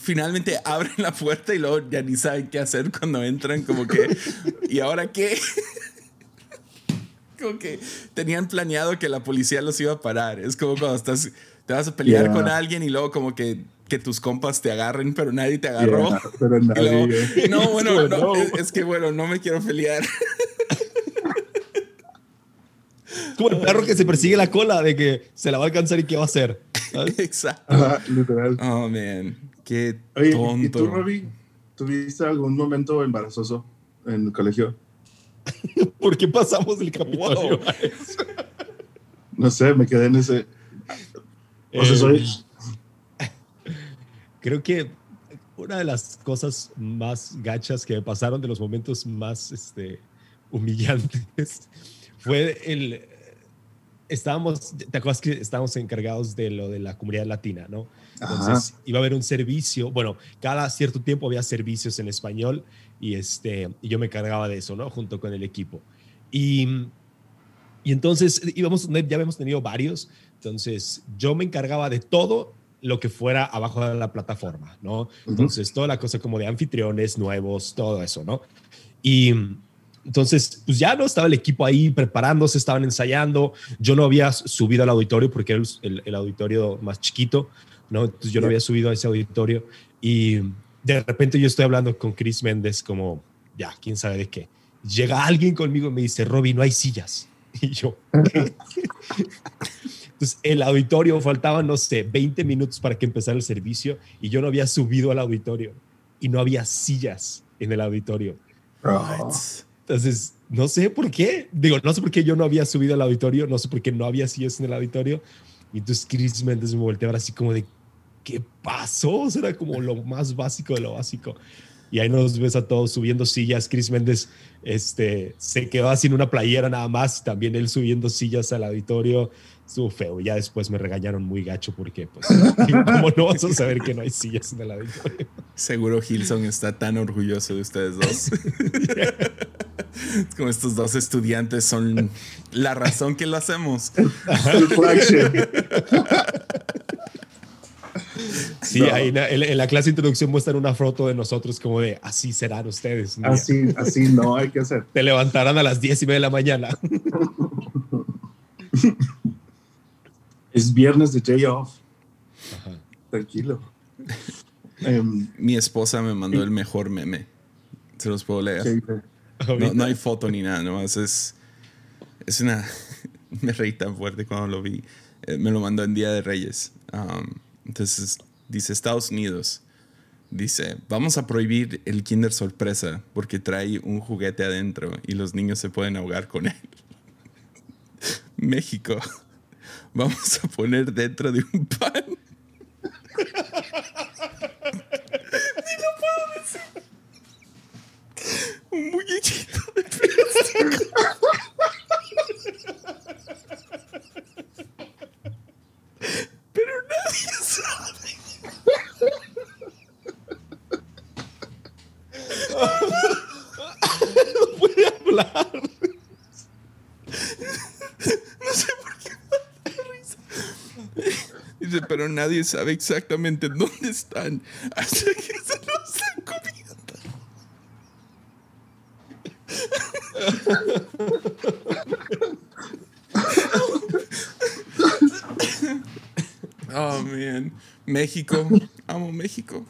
finalmente abren la puerta y luego ya ni saben qué hacer cuando entran, como que, ¿y ahora qué? Como que tenían planeado que la policía los iba a parar. Es como cuando estás, te vas a pelear Yeah. con alguien y luego como que, que tus compas te agarren, pero nadie te agarró. yeah, pero Y luego, nadie. no, bueno, no, no. es, es que bueno, no me quiero pelear. como el perro que se persigue la cola de que se la va a alcanzar y qué va a hacer. Exacto. literal. Oh, man. Qué Oye, tonto. ¿y tú, Robbie? ¿Tuviste algún momento embarazoso en el colegio? ¿Por qué pasamos del Capitolio Wow. a eso? No sé, me quedé en ese. O sea, Eh, soy. Creo que una de las cosas más gachas que me pasaron, de los momentos más este, humillantes, fue el... Estábamos, ¿te acuerdas que estábamos encargados de lo de la comunidad latina, no? Entonces iba a haber un servicio, bueno, cada cierto tiempo había servicios en español y, este, y yo me encargaba de eso, ¿no? Junto con el equipo. Y, y entonces íbamos, ya habíamos tenido varios, entonces yo me encargaba de todo lo que fuera abajo de la plataforma, ¿no? Entonces toda la cosa como de anfitriones nuevos, todo eso, ¿no? Y entonces, pues ya no estaba el equipo ahí preparándose, estaban ensayando. Yo no había subido al auditorio porque era el, el auditorio más chiquito, ¿no? Entonces yo no había subido a ese auditorio y de repente yo estoy hablando con Chris Méndez como, ya, quién sabe de qué. Llega alguien conmigo y me dice, Robbie, no hay sillas. Y yo, ¿qué? Entonces, el auditorio faltaban, no sé, 20 minutos para que empezara el servicio y yo no había subido al auditorio y no había sillas en el auditorio. Oh, Entonces, no sé por qué. Digo, no sé por qué yo no había subido al auditorio, no sé por qué no había sillas en el auditorio. Y entonces Chris Méndez me volteaba así como de, ¿qué pasó? O sea, era como lo más básico de lo básico. Y ahí nos ves a todos subiendo sillas. Chris Méndez este, se quedó en una playera nada más. También él subiendo sillas al auditorio. Estuvo feo. Ya después me regañaron muy gacho porque, pues, ¿cómo no vas a saber que no hay sillas en el auditorio? Seguro Hilson está tan orgulloso de ustedes dos. Es como estos dos estudiantes son la razón que lo hacemos. Sí, No. ahí en, en- en la clase de introducción muestran una foto de nosotros como de así serán ustedes. día. Así, así no hay que hacer. Te levantarán a las 10 y media de la mañana. Es viernes de day off. Tranquilo. Em, Mi esposa me mandó el mejor meme. Se los puedo leer. No, no hay foto ni nada, nomás es. Es una. Me reí tan fuerte cuando lo vi. Eh, me lo mandó en Día de Reyes. Um, entonces dice Estados Unidos. Dice, vamos a prohibir el Kinder Sorpresa porque trae un juguete adentro y los niños se pueden ahogar con él. México, vamos a poner dentro de un pan. Un muñequito de plástico. Pero nadie sabe. puede No sé por qué risa. Dice, pero nadie sabe exactamente dónde están hasta que se los están comiendo. Oh, man. México. Amo México.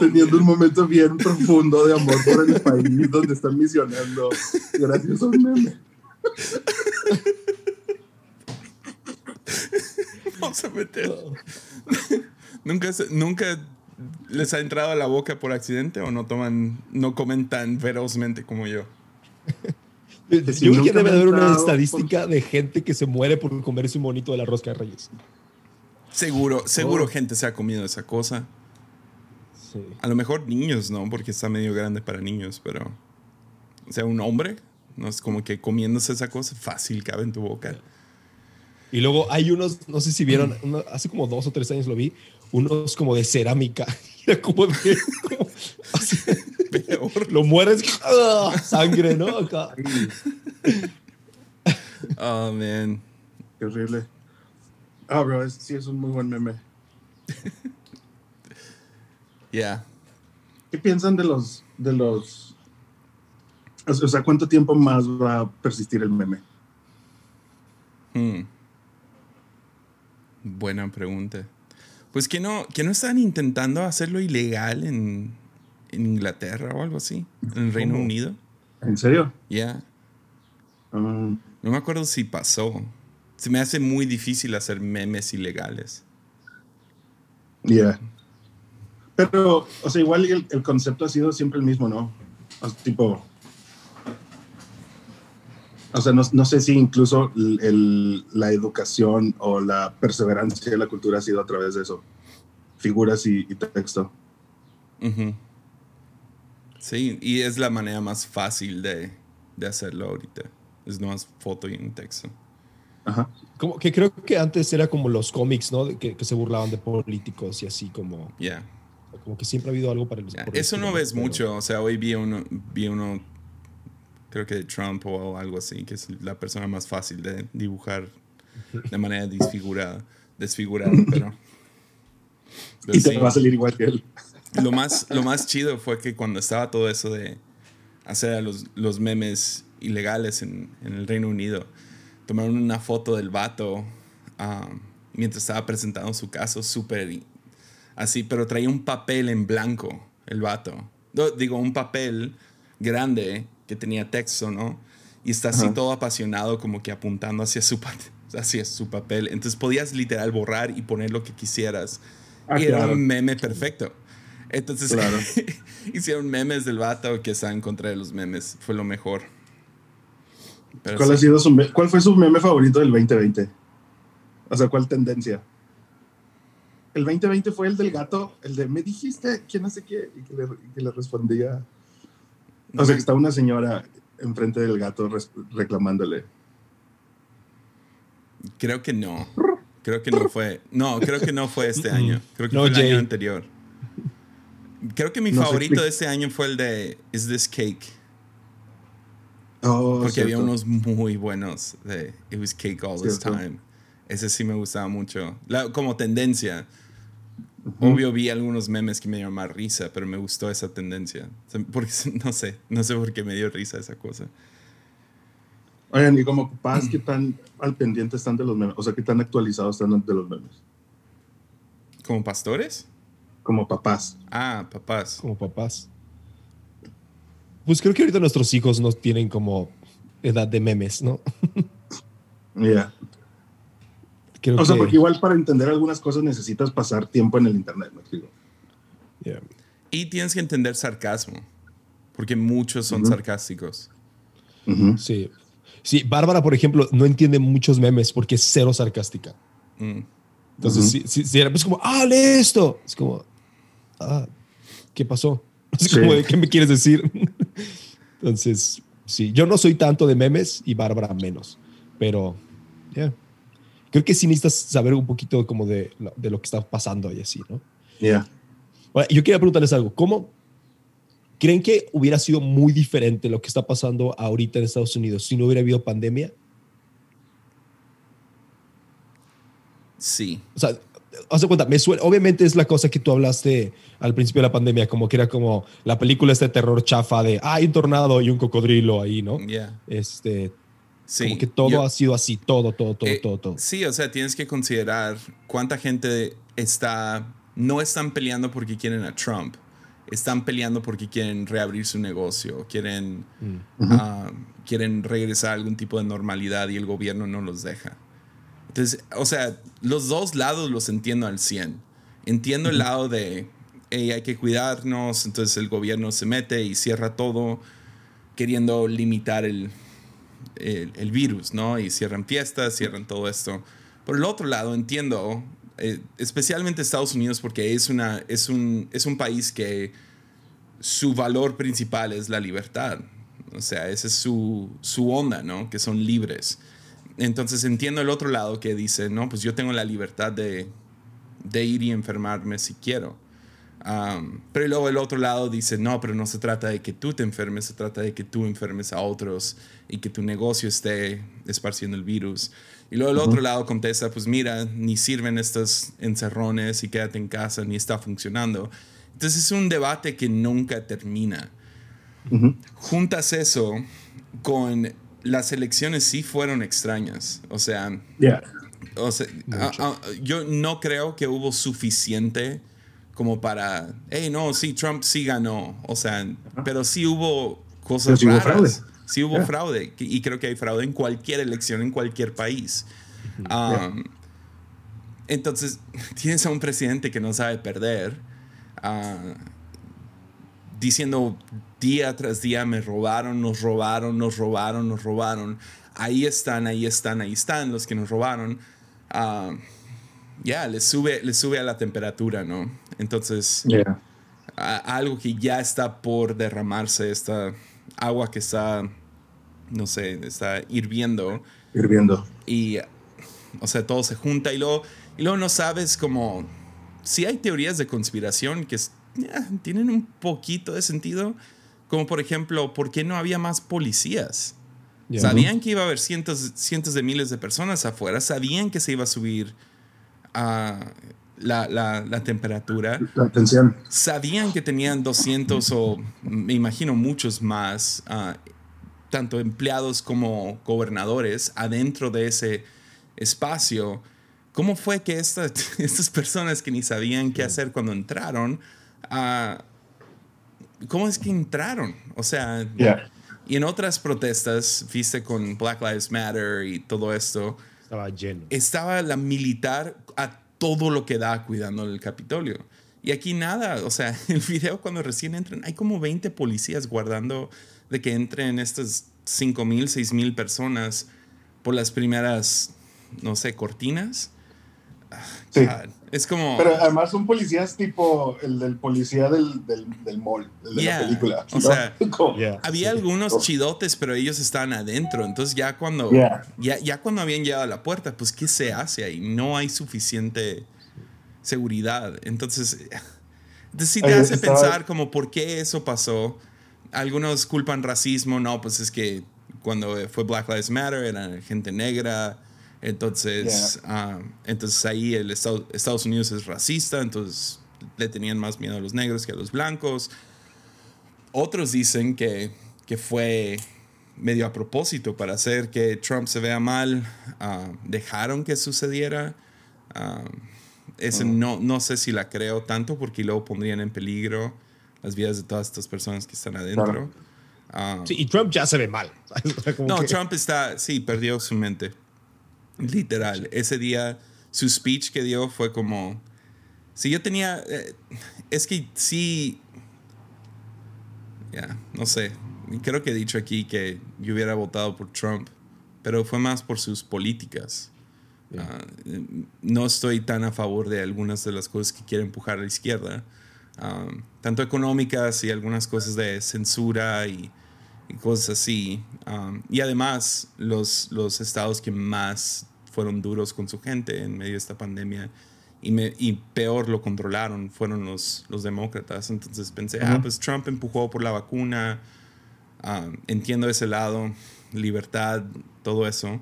Teniendo un momento bien profundo de amor por el país donde están misionando. Gracias a un meme. Vamos a meter. ¿Nunca, ¿Nunca les ha entrado a la boca por accidente o no toman, no comen tan ferozmente como yo? Yo creo que debe haber una estadística de gente que se muere por comerse un monito de la rosca de reyes. Seguro, seguro Oh. gente se ha comido esa cosa. Sí. A lo mejor niños, ¿no? Porque está medio grande para niños, pero... O sea, un hombre, no es como que comiéndose esa cosa, fácil cabe en tu boca. Y luego hay unos, no sé si vieron, uno- hace como dos o tres años lo vi, unos como de cerámica. Era como de. como- así, Peor. lo mueres, ¡ah! sangre, ¿no? Acá. Oh, man. Qué horrible. Ah, bro, es- sí es un muy buen meme. Yeah. ¿Qué piensan de los, de los, o sea, cuánto tiempo más va a persistir el meme? Hmm. Buena pregunta. Pues que no, que no están intentando hacerlo ilegal en, en Inglaterra o algo así, en el Reino ¿Cómo? Unido. ¿En serio? Ya. Mm, No me acuerdo si pasó. Se me hace muy difícil hacer memes ilegales. yeah. Pero, o sea, igual el, el concepto ha sido siempre el mismo, ¿no? O sea, tipo. O sea, no, no sé si incluso el- el- la educación o la perseverancia de la cultura ha sido a través de eso. Figuras y, y texto. Ujú. Sí, y es la manera más fácil de, de hacerlo ahorita. Es nomás foto y un texto. Ajá. Como que creo que antes era como los cómics, ¿no? Que, que se burlaban de políticos y así como, Ya. Como que siempre ha habido algo para el Ya, por el Eso no ves pero- mucho. O sea, hoy vi uno, vi uno, creo que de Trump o algo así, que es la persona más fácil de dibujar de manera desfigurada. Desfigurada, pero. pero Y te sí. va a salir igual que él. lo más, lo más chido fue que cuando estaba todo eso de hacer a los, los memes ilegales en, en el Reino Unido, tomaron una foto del vato ah, mientras estaba presentando su caso, súper así, pero traía un papel en blanco, el vato. No, digo, un papel grande que tenía texto, ¿no? Y está así Ajá. todo apasionado, como que apuntando hacia su, hacia su papel. Entonces podías literal borrar y poner lo que quisieras. Ah, y era un meme perfecto. Entonces Claro. hicieron memes del vato que está en contra de los memes. Fue lo mejor. Pero ¿Cuál, sí. ha sido su ¿Cuál fue su meme favorito del 2020? O sea, ¿cuál tendencia? El 2020 fue el del gato, el de me dijiste quién no sé qué, y que le, y que le respondía. O sea, que estaba una señora enfrente del gato reclamándole. Creo que no. Creo que no fue. No, creo que no fue este año. Creo que No, fue el Jay. año anterior. Creo que mi No favorito de este año fue el de Is This Cake? Oh, Porque había unos muy buenos de It Was Cake All This Cierto. Time. Ese sí me gustaba mucho. La- como tendencia. Obvio vi algunos memes que me dieron más risa, pero me gustó esa tendencia. O sea, Porque no sé, no sé por qué me dio risa esa cosa. Oigan, y como papás, ¿qué tan al pendiente están de los memes? O sea, ¿qué tan actualizados están de los memes? ¿Como pastores? Como papás. Ah, papás. como papás. Pues creo que ahorita nuestros hijos no tienen como edad de memes, ¿no? Yeah. Creo O sea, que- porque igual para entender algunas cosas necesitas pasar tiempo en el internet, me explico. yeah. Y tienes que entender sarcasmo. Porque muchos son Ujú. sarcásticos. Ujú. Sí. Sí, Bárbara, por ejemplo, no entiende muchos memes porque es cero sarcástica. Mm. Entonces, sí, sí, sí, era pues como, ah, lee esto. Es como, ah, ¿qué pasó? Es Sí. como, ¿de qué me quieres decir? Entonces, sí, yo no soy tanto de memes y Bárbara menos, pero, yeah. Creo que sí necesitas saber un poquito como de, lo- de lo que está pasando y así, ¿no? Yeah. Ahora, yo quería preguntarles algo. ¿Cómo creen que hubiera sido muy diferente lo que está pasando ahorita en Estados Unidos si no hubiera habido pandemia? Sí. O sea, haz de cuenta, me suena, obviamente es la cosa que tú hablaste al principio de la pandemia, como que era como la película este terror chafa de, ah, hay un tornado y un cocodrilo ahí, ¿no? Ya. Este, Sí. como que todo Yo- ha sido así, todo, todo, todo, Eh, todo, todo. Sí, o sea, tienes que considerar cuánta gente está. No están peleando porque quieren a Trump. Están peleando porque quieren reabrir su negocio, quieren, Mm. ah, quieren regresar a algún tipo de normalidad y el gobierno no los deja. Entonces, o sea, los dos lados los entiendo al 100. Entiendo el lado de, hey, hay que cuidarnos, entonces el gobierno se mete y cierra todo, queriendo limitar el, el, virus, ¿no? Y cierran fiestas, cierran todo esto. Por el otro lado, entiendo, eh, especialmente Estados Unidos, porque es, una, es, un, es un país que su valor principal es la libertad. O sea, esa es su, su onda, ¿no? Que son libres. Entonces entiendo el otro lado que dice, no, pues yo tengo la libertad de, de ir y enfermarme si quiero. Um, pero luego el otro lado dice, no, pero no se trata de que tú te enfermes, se trata de que tú enfermes a otros y que tu negocio esté esparciendo el virus. Y luego el otro lado contesta, pues mira, ni sirven estos encerrones y quédate en casa, ni está funcionando. Entonces es un debate que nunca termina. Juntas eso con las elecciones sí fueron extrañas. O sea, Yeah. o sea, a- a- yo no creo que hubo suficiente como para, hey, no, sí, Trump sí ganó. O sea, pero sí hubo cosas sí raras. Sí hubo fraude. Y creo que hay fraude en cualquier elección, en cualquier país. Um, entonces, tienes a un presidente que no sabe perder, uh, diciendo día tras día, me robaron, nos robaron, nos robaron, nos robaron. Ahí están, ahí están, ahí están los que nos robaron. Uh, ya, le sube, le sube a la temperatura, ¿no? Entonces, algo que ya está por derramarse, esta agua que está, no sé, está hirviendo. Hirviendo. Y, o sea, todo se junta y luego, y luego no sabes cómo... Sí hay teorías de conspiración que tienen un poquito de sentido, como por ejemplo, ¿por qué no había más policías? Sabían que iba a haber cientos, cientos de miles de personas afuera, sabían que se iba a subir la, la, temperatura. La tensión. Sabían que tenían 200 o me imagino muchos más, ah, tanto empleados como gobernadores, adentro de ese espacio. ¿Cómo fue que estas estas personas que ni sabían qué hacer cuando entraron, uh, cómo es que entraron? O sea, y en otras protestas, viste con Black Lives Matter y todo esto, estaba lleno. Estaba la militar a todo lo que da cuidando el Capitolio. Y aquí nada, o sea, el video cuando recién entran, hay como 20 policías guardando de que entren estas 5 mil, 6 mil personas por las primeras, no sé, cortinas. Sí. Es como. Pero además son policías tipo el del policía del, del, del mall, el de la película. O sea, había algunos chidotes, pero ellos estaban adentro. Entonces, ya cuando, ya, ya cuando habían llegado a la puerta, pues, ¿qué se hace ahí? No hay suficiente seguridad. Entonces, entonces sí te hace pensar, como, ¿por qué eso pasó? Algunos culpan racismo. No, pues es que cuando fue Black Lives Matter, era gente negra entonces, ah, entonces ahí el Estados Unidos es racista, entonces le tenían más miedo a los negros que a los blancos. Otros dicen que, que fue medio a propósito para hacer que Trump se vea mal. Ah, dejaron que sucediera. Uh, ese oh. no, no sé si la creo tanto porque luego pondrían en peligro las vidas de todas estas personas que están adentro. sí, y Trump ya se ve mal. no, Trump está, sí, perdió su mente. Literal. Ese día, su speech que dio fue como. Si yo tenía. Eh, es que sí. Ya, no sé. Creo que he dicho aquí que yo hubiera votado por Trump, pero fue más por sus políticas. Ah, no estoy tan a favor de algunas de las cosas que quiere empujar a la izquierda, ah, tanto económicas y algunas cosas de censura y y cosas así. Um, y además, los, los estados que más fueron duros con su gente en medio de esta pandemia y, me, y peor lo controlaron fueron los, los demócratas. Entonces pensé, ah, pues Trump empujó por la vacuna, um, entiendo ese lado, libertad, todo eso.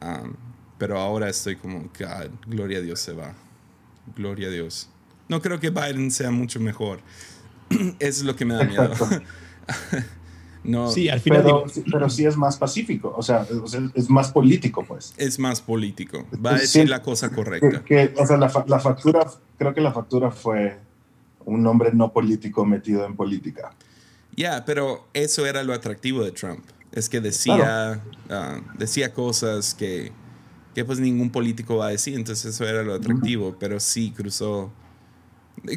Um, pero ahora estoy como, God, gloria a Dios se va. Gloria a Dios. No creo que Biden sea mucho mejor. Eso es lo que me da miedo. No, sí, al final. Pero, sí es más pacífico, o sea, es más político, pues. Es más político. Va a decir la cosa correcta. o sea, la, factura, creo que la factura fue un hombre no político metido en política. Ya, pero eso era lo atractivo de Trump. Es que decía, ah, decía cosas que, que pues ningún político va a decir, entonces eso era lo atractivo, pero sí cruzó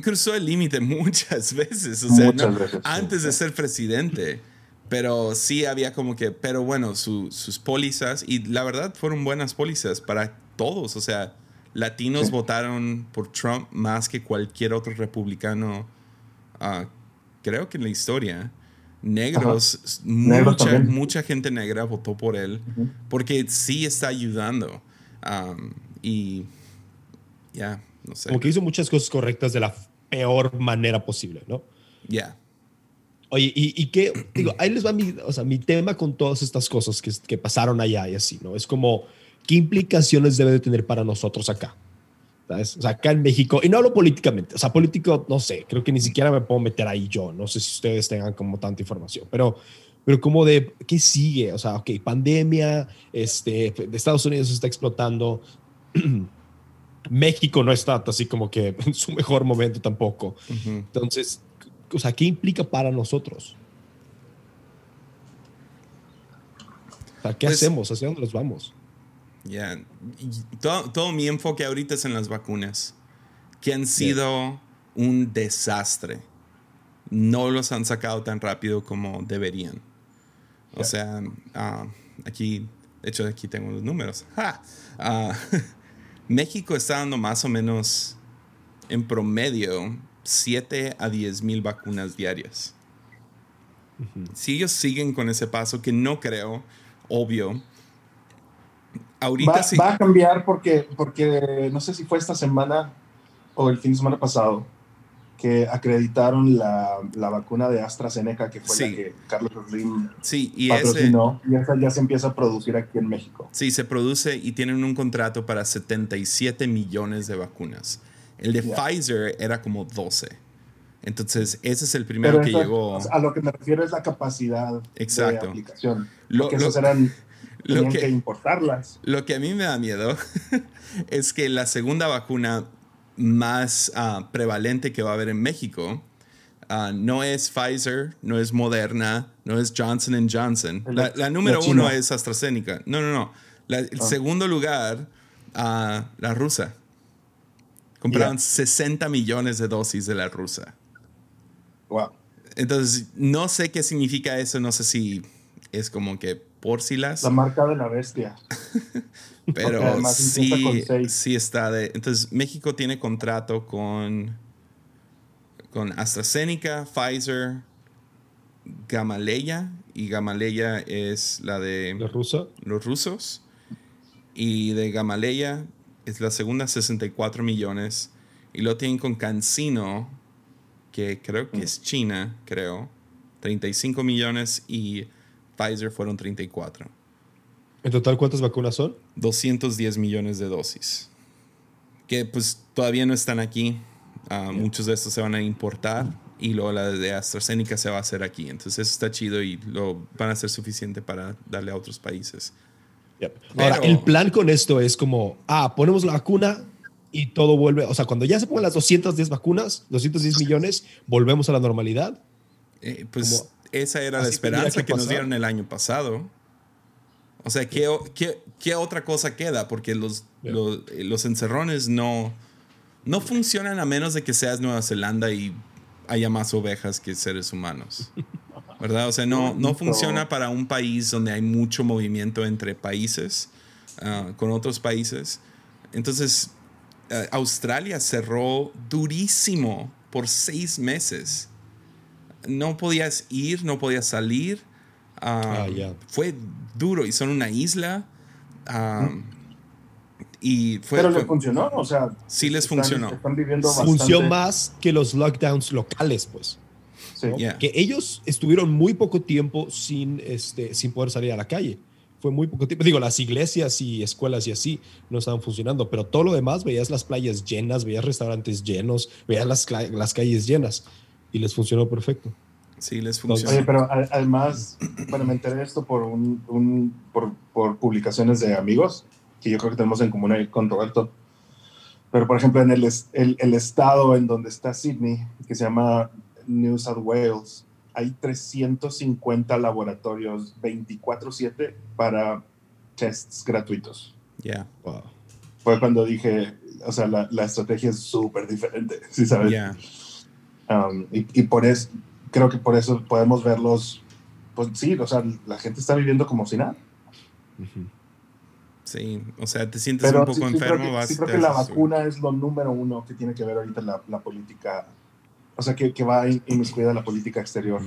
cruzó el límite muchas veces, o sea, antes de ser presidente. Pero sí había como que, pero bueno, sus pólizas, y la verdad fueron buenas pólizas para todos. O sea, latinos votaron por Trump más que cualquier otro republicano, ah, creo que en la historia. Negros, mucha, mucha gente negra votó por él, porque sí está ayudando. y ya, no sé. Como que hizo muchas cosas correctas de la peor manera posible, ¿no? Ya. Oye, y, y que, digo, ahí les va mi, o sea, mi tema con todas estas cosas que, que pasaron allá y así, ¿no? Es como, ¿qué implicaciones debe de tener para nosotros acá? ¿Sabes? O sea, acá en México, y no hablo políticamente, o sea, político, no sé, creo que ni siquiera me puedo meter ahí yo, no sé si ustedes tengan como tanta información, pero, pero como de, ¿qué sigue? O sea, ok, pandemia, este, de Estados Unidos está explotando, México no está así como que en su mejor momento tampoco. Entonces, o sea, ¿qué implica para nosotros? ¿Qué Pues- hacemos? ¿Hacia dónde nos vamos? Ya. Todo, todo mi enfoque ahorita es en las vacunas, que han sido un desastre. No los han sacado tan rápido como deberían. O sea, ah, aquí, de hecho, aquí tengo los números. ¡Ja! Ah, México está dando más o menos en promedio 7 a 10 mil vacunas diarias. Si ellos siguen con ese paso, que no creo, obvio. Ahorita Va, sí. va a cambiar porque, porque no sé si fue esta semana o el fin de semana pasado que acreditaron la, la vacuna de AstraZeneca, que fue Sí. la que Carlos Slim Sí, y ese, patrocinó, y esa ya se empieza a producir aquí en México. sí, se produce y tienen un contrato para 77 millones de vacunas. El de. Pfizer era como 12. Entonces, ese es el primero Pero que llegó. a lo que me refiero es la capacidad Exacto. de aplicación. Lo, que lo- esas eran, lo que- que importarlas. Lo que a mí me da miedo es que la segunda vacuna más ah, prevalente que va a haber en México ah, no es Pfizer, no es Moderna, no es Johnson Johnson. La, la número la uno es AstraZeneca. No, no, no. La- el Ah. segundo lugar, ah, la rusa. Compraron Ya. 60 millones de dosis de la rusa. Wow. Entonces, no sé qué significa eso. No sé si es como que por si las. La marca de la bestia. Pero sí, con seis. sí está de. Entonces, México tiene contrato con, con AstraZeneca, Pfizer, Gamaleya. Y Gamaleya es la La de rusa. los rusos. Y de Gamaleya es la segunda, 64 millones. Y lo tienen con Cancino, que creo que es China, creo. 35 millones. Y Pfizer fueron 34. En total, ¿cuántas vacunas son? 210 millones de dosis. Que pues todavía no están aquí. Ah, Muchos de estos se van a importar y luego la de AstraZeneca se va a hacer aquí. Entonces eso está chido y lo van a ser suficiente para darle a otros países. Yep. Ahora, Pero- el plan con esto es como, ah, ponemos la vacuna y todo vuelve, o sea, cuando ya se pongan las 210 vacunas, 210 millones, volvemos a la normalidad. Eh, pues Como- esa era la esperanza que que, nos dieron el año pasado. O sea, ¿qué, qué- qué otra cosa queda? Porque los, Yeah. los, eh, los encerrones no, no funcionan a menos de que seas Nueva Zelanda y haya más ovejas que seres humanos. ¿Verdad? O sea, no, no funciona para un país donde hay mucho movimiento entre países, ah, con otros países. Entonces, eh, Australia cerró durísimo por seis meses. No podías ir, no podías salir. Ah, Ah. Fue duro y son una isla. Y fue, Pero fue- le funcionó, o sea. Sí les están- funcionó. Están viviendo. Funcionó más que los lockdowns locales, pues. Sí. ¿no? Yeah. Que ellos estuvieron muy poco tiempo sin, este, sin poder salir a la calle. Fue muy poco tiempo. Digo, las iglesias y escuelas y así no estaban funcionando, pero todo lo demás, veías las playas llenas, veías restaurantes llenos, veías las, las calles llenas y les funcionó perfecto. Sí, les Oye, funcionó. pero a- además, bueno, me enteré de esto por, un, un- por, por publicaciones de amigos, que yo creo que tenemos en común ahí con Roberto. Pero, por ejemplo, en el, el, el estado en donde está Sydney, que se llama New South Wales, hay 350 laboratorios 24/7 para tests gratuitos. Ya, Wow. Fue cuando dije, o sea, la, la estrategia es súper diferente, ¿sí sabes? ya. Um, y, y por eso, creo que por eso podemos verlos, pues sí, o sea, la gente está viviendo como si nada. Ujú. Sí, o sea, te sientes Pero un poco sí, sí enfermo, creo que, vas sí creo que la vacuna es lo número uno que tiene que ver ahorita la, la política, o sea, que, que va in- inmiscuida la política exterior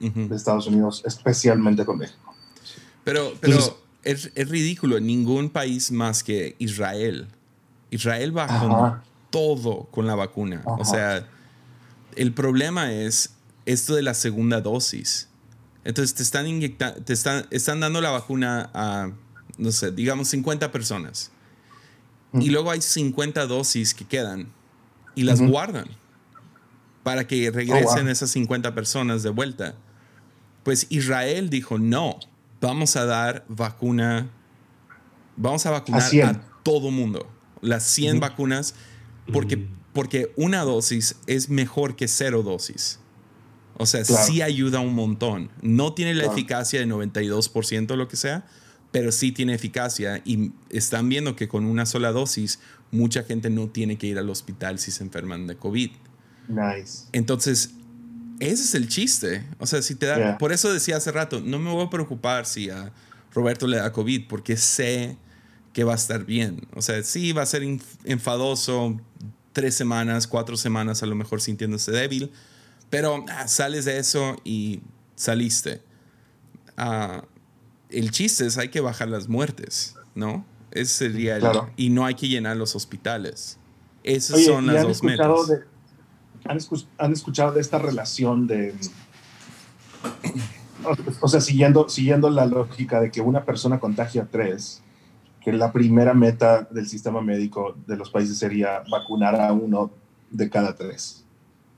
Ujú. de Estados Unidos, especialmente con México. Pero, pero Entonces- es, es ridículo. Ningún país más que Israel. Israel va Ajá. con todo con la vacuna. O Ajá. sea, el problema es esto de la segunda dosis. Entonces te están inyectando, te están, están dando la vacuna a, no sé, digamos 50 personas. Y Mm. luego hay 50 dosis que quedan y las Ujú. guardan para que regresen Oh, wow. esas 50 personas de vuelta. Pues Israel dijo, no, vamos a dar vacuna, vamos a vacunar A a, 100. todo mundo, las 100 Ujú. vacunas, porque, Mm. porque una dosis es mejor que cero dosis. O sea, Claro. sí ayuda un montón. No tiene la Claro. eficacia de 92% o lo que sea, pero sí tiene eficacia y están viendo que con una sola dosis mucha gente no tiene que ir al hospital si se enferman de COVID. Nice. Entonces, ese es el chiste. O sea, si te da... Yeah. Por eso decía hace rato, no me voy a preocupar si a Roberto le da COVID, porque sé que va a estar bien. O sea, sí va a ser enfadoso tres semanas, cuatro semanas, a lo mejor sintiéndose débil, pero ah, sales de eso y saliste. Ah, el chiste es hay que bajar las muertes, ¿no? Ese sería el- Claro. y no hay que llenar los hospitales. Esas Oye, son ¿y las dos metas. de- han, escu- han escuchado de esta relación de. O sea, siguiendo, siguiendo la lógica de que una persona contagia a tres, que la primera meta del sistema médico de los países sería vacunar a uno de cada tres.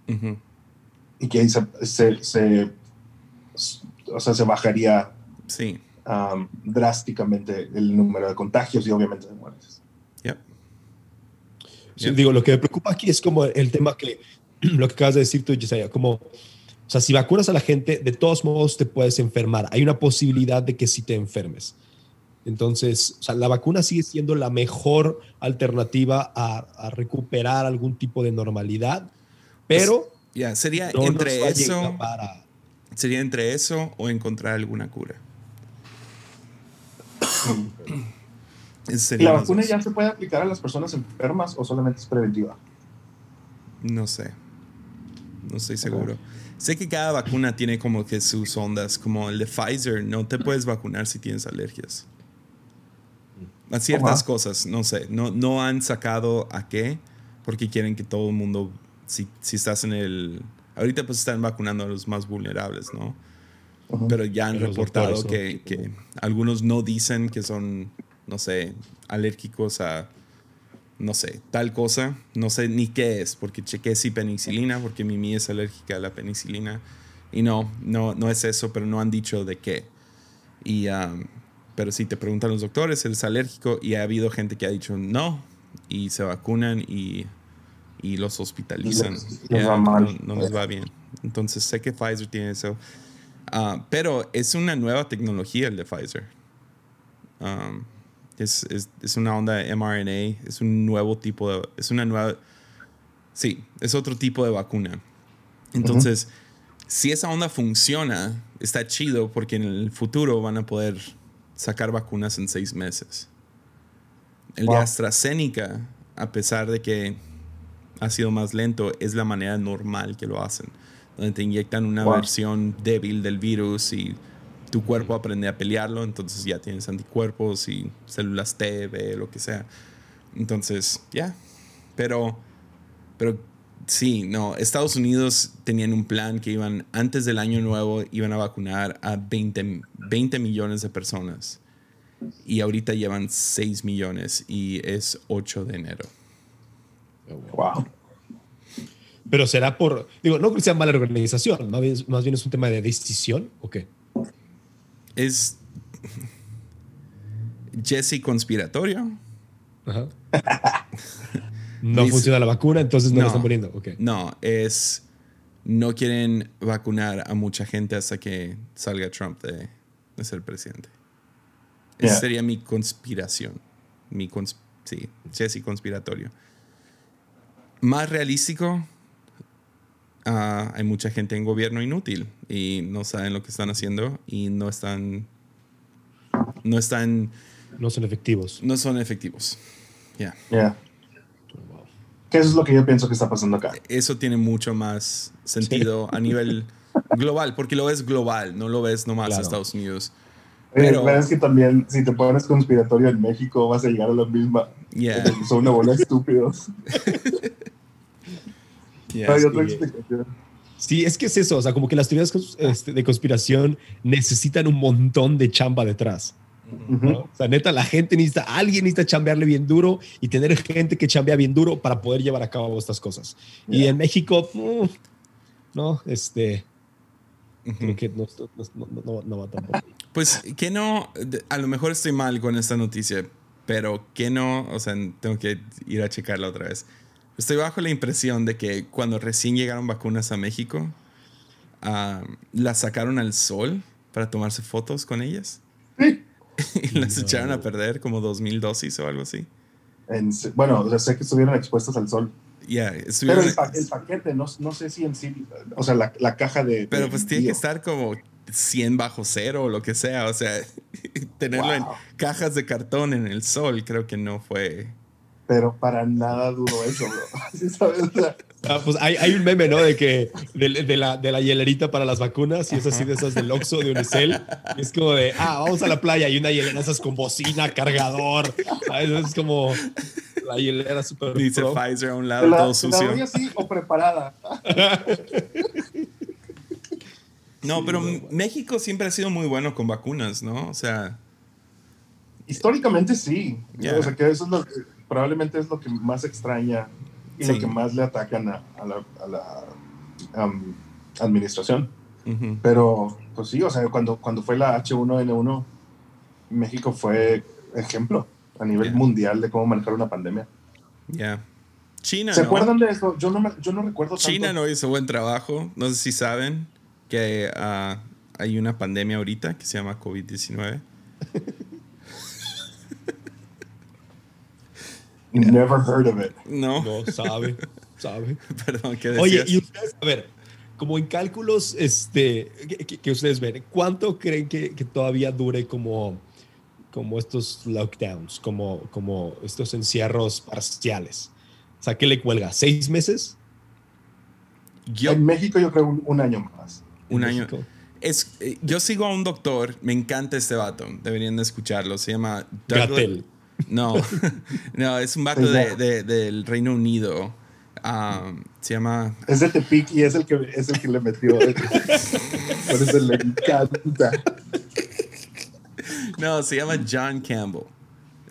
Ujú. Y que ahí se, se- se- o sea, se bajaría Sí. um, drásticamente el número de contagios y obviamente de muertes. Yep. Sí, Yep. Digo, lo que me preocupa aquí es como el tema que lo que acabas de decir tú, Yesaya, como, o sea, si vacunas a la gente, de todos modos te puedes enfermar. Hay una posibilidad de que sí te enfermes. Entonces, o sea, la vacuna sigue siendo la mejor alternativa a, a recuperar algún tipo de normalidad, pero Ya, sería no entre eso, sería entre eso o encontrar alguna cura. Esas ¿Y serían la vacuna dos. ya se puede aplicar a las personas enfermas o solamente es preventiva? No sé. No estoy seguro. Sé que cada vacuna tiene como que sus ondas, como el de Pfizer, no te puedes vacunar si tienes alergias. A ciertas ¿Cómo? cosas, no sé. No, no han sacado a qué, porque quieren que todo el mundo, si, si estás en el... Ahorita pues están vacunando a los más vulnerables, ¿no? Pero ya han reportado que, que algunos no dicen que son, no sé, alérgicos a, no sé, tal cosa. No sé ni qué es, porque chequé si penicilina, porque Mimi es alérgica a la penicilina. Y no, no, no es eso, pero no han dicho de qué. Y, um, pero si te preguntan los doctores, ¿eres alérgico? Y ha habido gente que ha dicho no, y se vacunan y, y los hospitalizan. Ya, va no, mal. no les va bien. Entonces sé que Pfizer tiene eso. Ah, pero es una nueva tecnología el de Pfizer. Um, es, es, es una onda de mRNA, es un nuevo tipo de... Es una nueva... Sí, es otro tipo de vacuna. Entonces, si esa onda funciona, está chido porque en el futuro van a poder sacar vacunas en seis meses. El de Wow. AstraZeneca, a pesar de que ha sido más lento, es la manera normal que lo hacen. Donde te inyectan una Wow. versión débil del virus y tu cuerpo aprende a pelearlo, entonces ya tienes anticuerpos y células T, B, lo que sea. Entonces, ya. Pero, pero sí, no, Estados Unidos tenían un plan que iban, antes del año nuevo, iban a vacunar a 20, 20 millones de personas. Y ahorita llevan 6 millones y es 8 de enero. Wow. Pero será por, digo, no creo que sea mala organización, más bien, más bien es un tema de decisión, ¿o qué? Es Jesse conspiratorio. Ajá. No Dice- funciona la vacuna, entonces no, No. la están poniendo. ok. No, es no quieren vacunar a mucha gente hasta que salga Trump de, de ser presidente. Esa sería mi conspiración. Mi cons sí, Jesse conspiratorio. Más realístico, ah, hay mucha gente en gobierno inútil y no saben lo que están haciendo y no están no están No son efectivos. no son efectivos. Ya. Yeah. Que eso es lo que yo pienso que está pasando acá. eso tiene mucho más sentido a nivel global, porque lo ves global, no lo ves nomás Claro. a Estados Unidos. Pero Pero- es que también, si te pones conspiratorio en México, vas a llegar a la misma. Yeah. Son una bola de estúpidos. Yeah. No hay otra sí. explicación. Sí, es que es eso, o sea, como que las teorías este, de conspiración necesitan un montón de chamba detrás. Ujú. ¿no? O sea, neta, la gente necesita, alguien necesita chambearle bien duro y tener gente que chambea bien duro para poder llevar a cabo estas cosas. Y Yeah. en México, mm, no, este, Ujú. creo que no, no, no- no- no va tampoco. Pues que no, a lo mejor estoy mal con esta noticia, pero que no, o sea, tengo que ir a checarla otra vez. Estoy bajo la impresión de que cuando recién llegaron vacunas a México, ah, las sacaron al sol para tomarse fotos con ellas. Las echaron a perder como 2000 dosis o algo así. En- bueno, o sea, sé que estuvieron expuestas al sol. Ya, Pero estuvieron- el, pa- el paquete, no, no sé si en sí, o sea, la, la caja de... Pero de pues tiene que estar como 100 bajo cero o lo que sea. O sea, tenerlo en cajas de cartón en el sol creo que no fue. Pero para nada duro eso, bro. ¿Sí sabes? O sea, Ah, pues hay, hay un meme, ¿no? De que de, de la, de la hielerita para las vacunas y es así de esas del Oxxo, de Unicel. Y es como de, ah, vamos a la playa y una hielera esas con bocina, cargador. ¿sabes? Es como la hielera super Dice pro. Pfizer a un ¿te lado, la, todo la sucio. doy así o preparada? No, pero México siempre ha sido muy bueno con vacunas, ¿no? O sea, Históricamente sí. O sea, que eso es lo que probablemente es lo que más extraña y Sí. lo que más le atacan a, a la, a la, um, administración. Pero, pues sí, o sea, cuando, cuando fue la H1N1, México fue ejemplo a nivel mundial de cómo manejar una pandemia. ya. China, ¿Se ¿no? acuerdan de eso? Yo no, me- yo no recuerdo tanto. China no hizo buen trabajo. No sé si saben que ah, hay una pandemia ahorita que se llama COVID-19. Never heard of it. No, No, sabe, sabe. perdón, ¿qué Oye, decías? y ustedes, a ver, como en cálculos este, que, ustedes ven, ¿cuánto creen que, que todavía dure como, como estos lockdowns, como, como estos encierros parciales? O sea, ¿qué le cuelga? ¿Seis meses? Yo, En México yo creo un, un año más. un año. México? Es, eh, yo sigo a un doctor, me encanta este vato, deberían de escucharlo. Se llama Douglas-. No, no, es un vato de, del Reino Unido. Um, se llama. Es de Tepic y es el que, es el que le metió. Por eso le encanta. No, se llama John Campbell.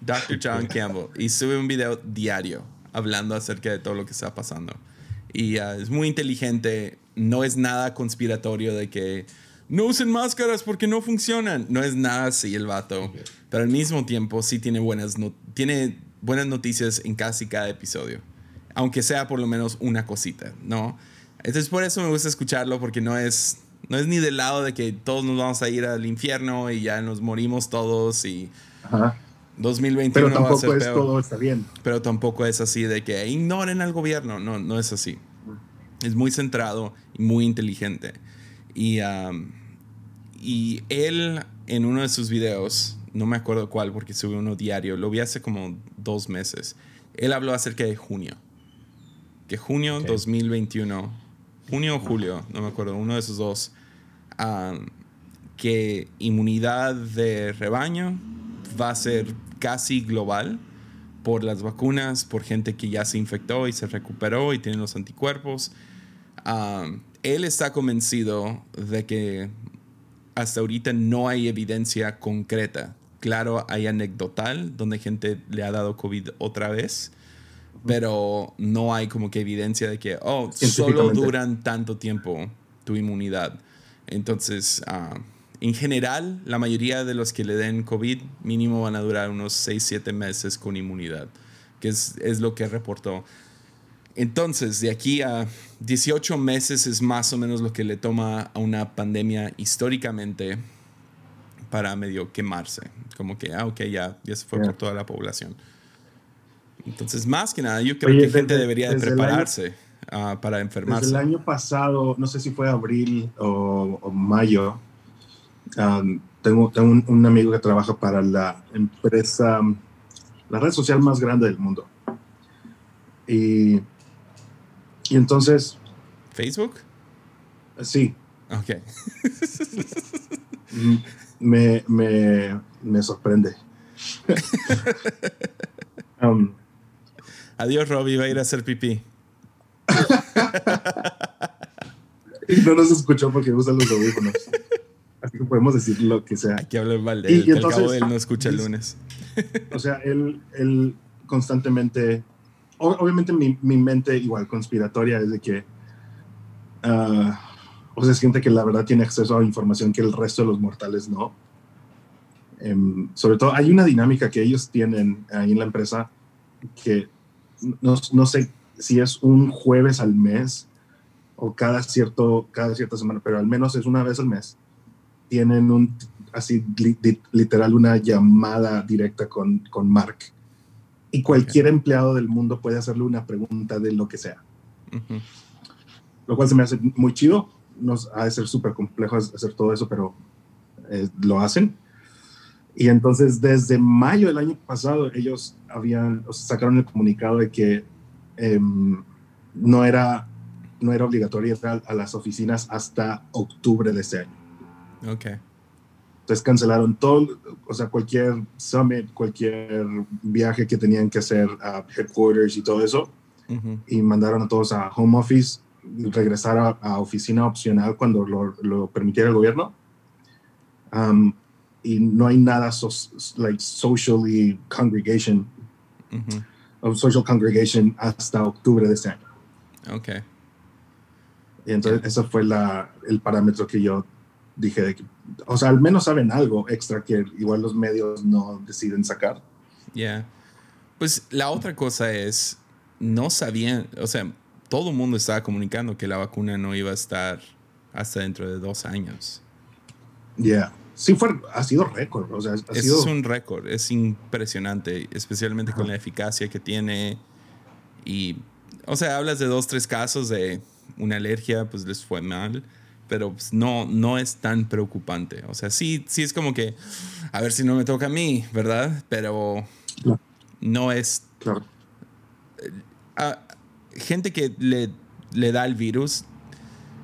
Dr. John Campbell. Y sube un video diario hablando acerca de todo lo que está pasando. Y ah, es muy inteligente. No es nada conspiratorio de que no usen máscaras porque no funcionan. No es nada así el vato. Pero al mismo tiempo sí tiene buenas, no- tiene buenas noticias en casi cada episodio. Aunque sea por lo menos una cosita, ¿no? Entonces por eso me gusta escucharlo porque no es, no es ni del lado de que todos nos vamos a ir al infierno y ya nos morimos todos y Ajá. 2021 Pero va a tampoco ser es peor. todo está bien. Pero tampoco es así de que ignoren al gobierno. No, no es así. Es muy centrado y muy inteligente. Y, um, y él en uno de sus videos, no me acuerdo cuál porque sube uno diario, lo vi hace como dos meses. Él habló acerca de junio. Que junio Ok. 2021, junio o julio, no me acuerdo, uno de esos dos, um, que inmunidad de rebaño va a ser casi global por las vacunas, por gente que ya se infectó y se recuperó y tiene los anticuerpos. Um, él está convencido de que hasta ahorita no hay evidencia concreta. Claro, hay anecdotal donde gente le ha dado COVID otra vez, pero no hay como que evidencia de que, oh, solo duran tanto tiempo tu inmunidad. Entonces, ah, en general, la mayoría de los que le den COVID mínimo van a durar unos 6, 7 meses con inmunidad, que es, es lo que reportó. Entonces, de aquí a 18 meses es más o menos lo que le toma a una pandemia históricamente para medio quemarse. Como que, ah, ok, ya, ya se fue Ya. por toda la población. Entonces, más que nada, yo creo Oye, que gente desde- debería de desde el año- prepararse ah, para Desde enfermarse. el año pasado, no sé si fue abril o, o mayo, um, tengo, tengo un, un amigo que trabaja para la empresa, la red social más grande del mundo. Y, y entonces, ¿Facebook? sí, Ok. me, me, me sorprende. Um, Adiós, Robbie, va a ir a hacer pipí. y no nos escuchó porque usa los audífonos. Así que podemos decir lo que sea. Hay que hablar mal de él, al cabo él no escucha el lunes. O sea, él, él constantemente, obviamente mi, mi mente igual conspiratoria es de que, ah, o sea, es gente que la verdad tiene acceso a información que el resto de los mortales no. Em, sobre todo, hay una dinámica que ellos tienen ahí en la empresa que no, no sé si es un jueves al mes o cada, cierto, cada cierta semana, pero al menos es una vez al mes. Tienen un, así literal una llamada directa con, con Mark. Y cualquier empleado del mundo puede hacerle una pregunta de lo que sea. Lo cual se me hace muy chido. Nos ha de ser súper complejo hacer todo eso, pero eh, lo hacen. Y entonces desde mayo del año pasado ellos habían, sacaron el comunicado de que em, no, era, no era obligatorio entrar a las oficinas hasta octubre de ese año. Ok. Entonces cancelaron todo, o sea, cualquier summit, cualquier viaje que tenían que hacer a headquarters y todo eso, y mandaron a todos a home office, regresar a, oficina opcional cuando lo, lo permitiera el gobierno. Um, y no hay nada so, like socially congregation of social congregation hasta octubre de este año. Ok. Y entonces ese fue la, el parámetro que yo dije, de que, o sea, al menos saben algo extra que igual los medios no deciden sacar. Ya. Pues la otra cosa es, no sabían, o sea, todo el mundo estaba comunicando que la vacuna no iba a estar hasta dentro de dos años. Ya sí fue, ha sido récord. O sea, ha es un récord, es impresionante, especialmente con la eficacia que tiene. Y, o sea, hablas de dos, tres casos de una alergia, pues les fue mal, pero pues, no, no es tan preocupante. O sea, sí, sí es como que, a ver si no me toca a mí, ¿verdad? Pero no, es... Claro. Gente que le, le da el virus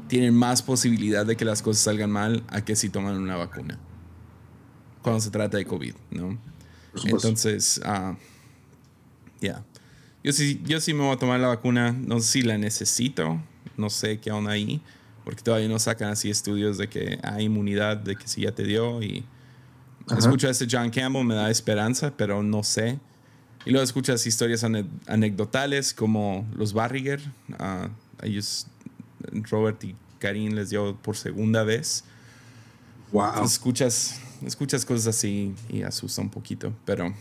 tienen más posibilidad de que las cosas salgan mal a que si toman una vacuna. Cuando se trata de COVID, ¿no? Entonces, uh, ya. Yo sí, yo sí me voy a tomar la vacuna. No sé si la necesito. No sé qué onda ahí. Porque todavía no sacan así estudios de que hay inmunidad, de que si ya te dio. Y escucho a ese John Campbell, me da esperanza, pero no sé. Y luego escuchas historias anecdotales como los Barriger. Uh, ellos Robert y Karim les dio por segunda vez. Wow. escuchas, escuchas cosas así y asusta un poquito, pero,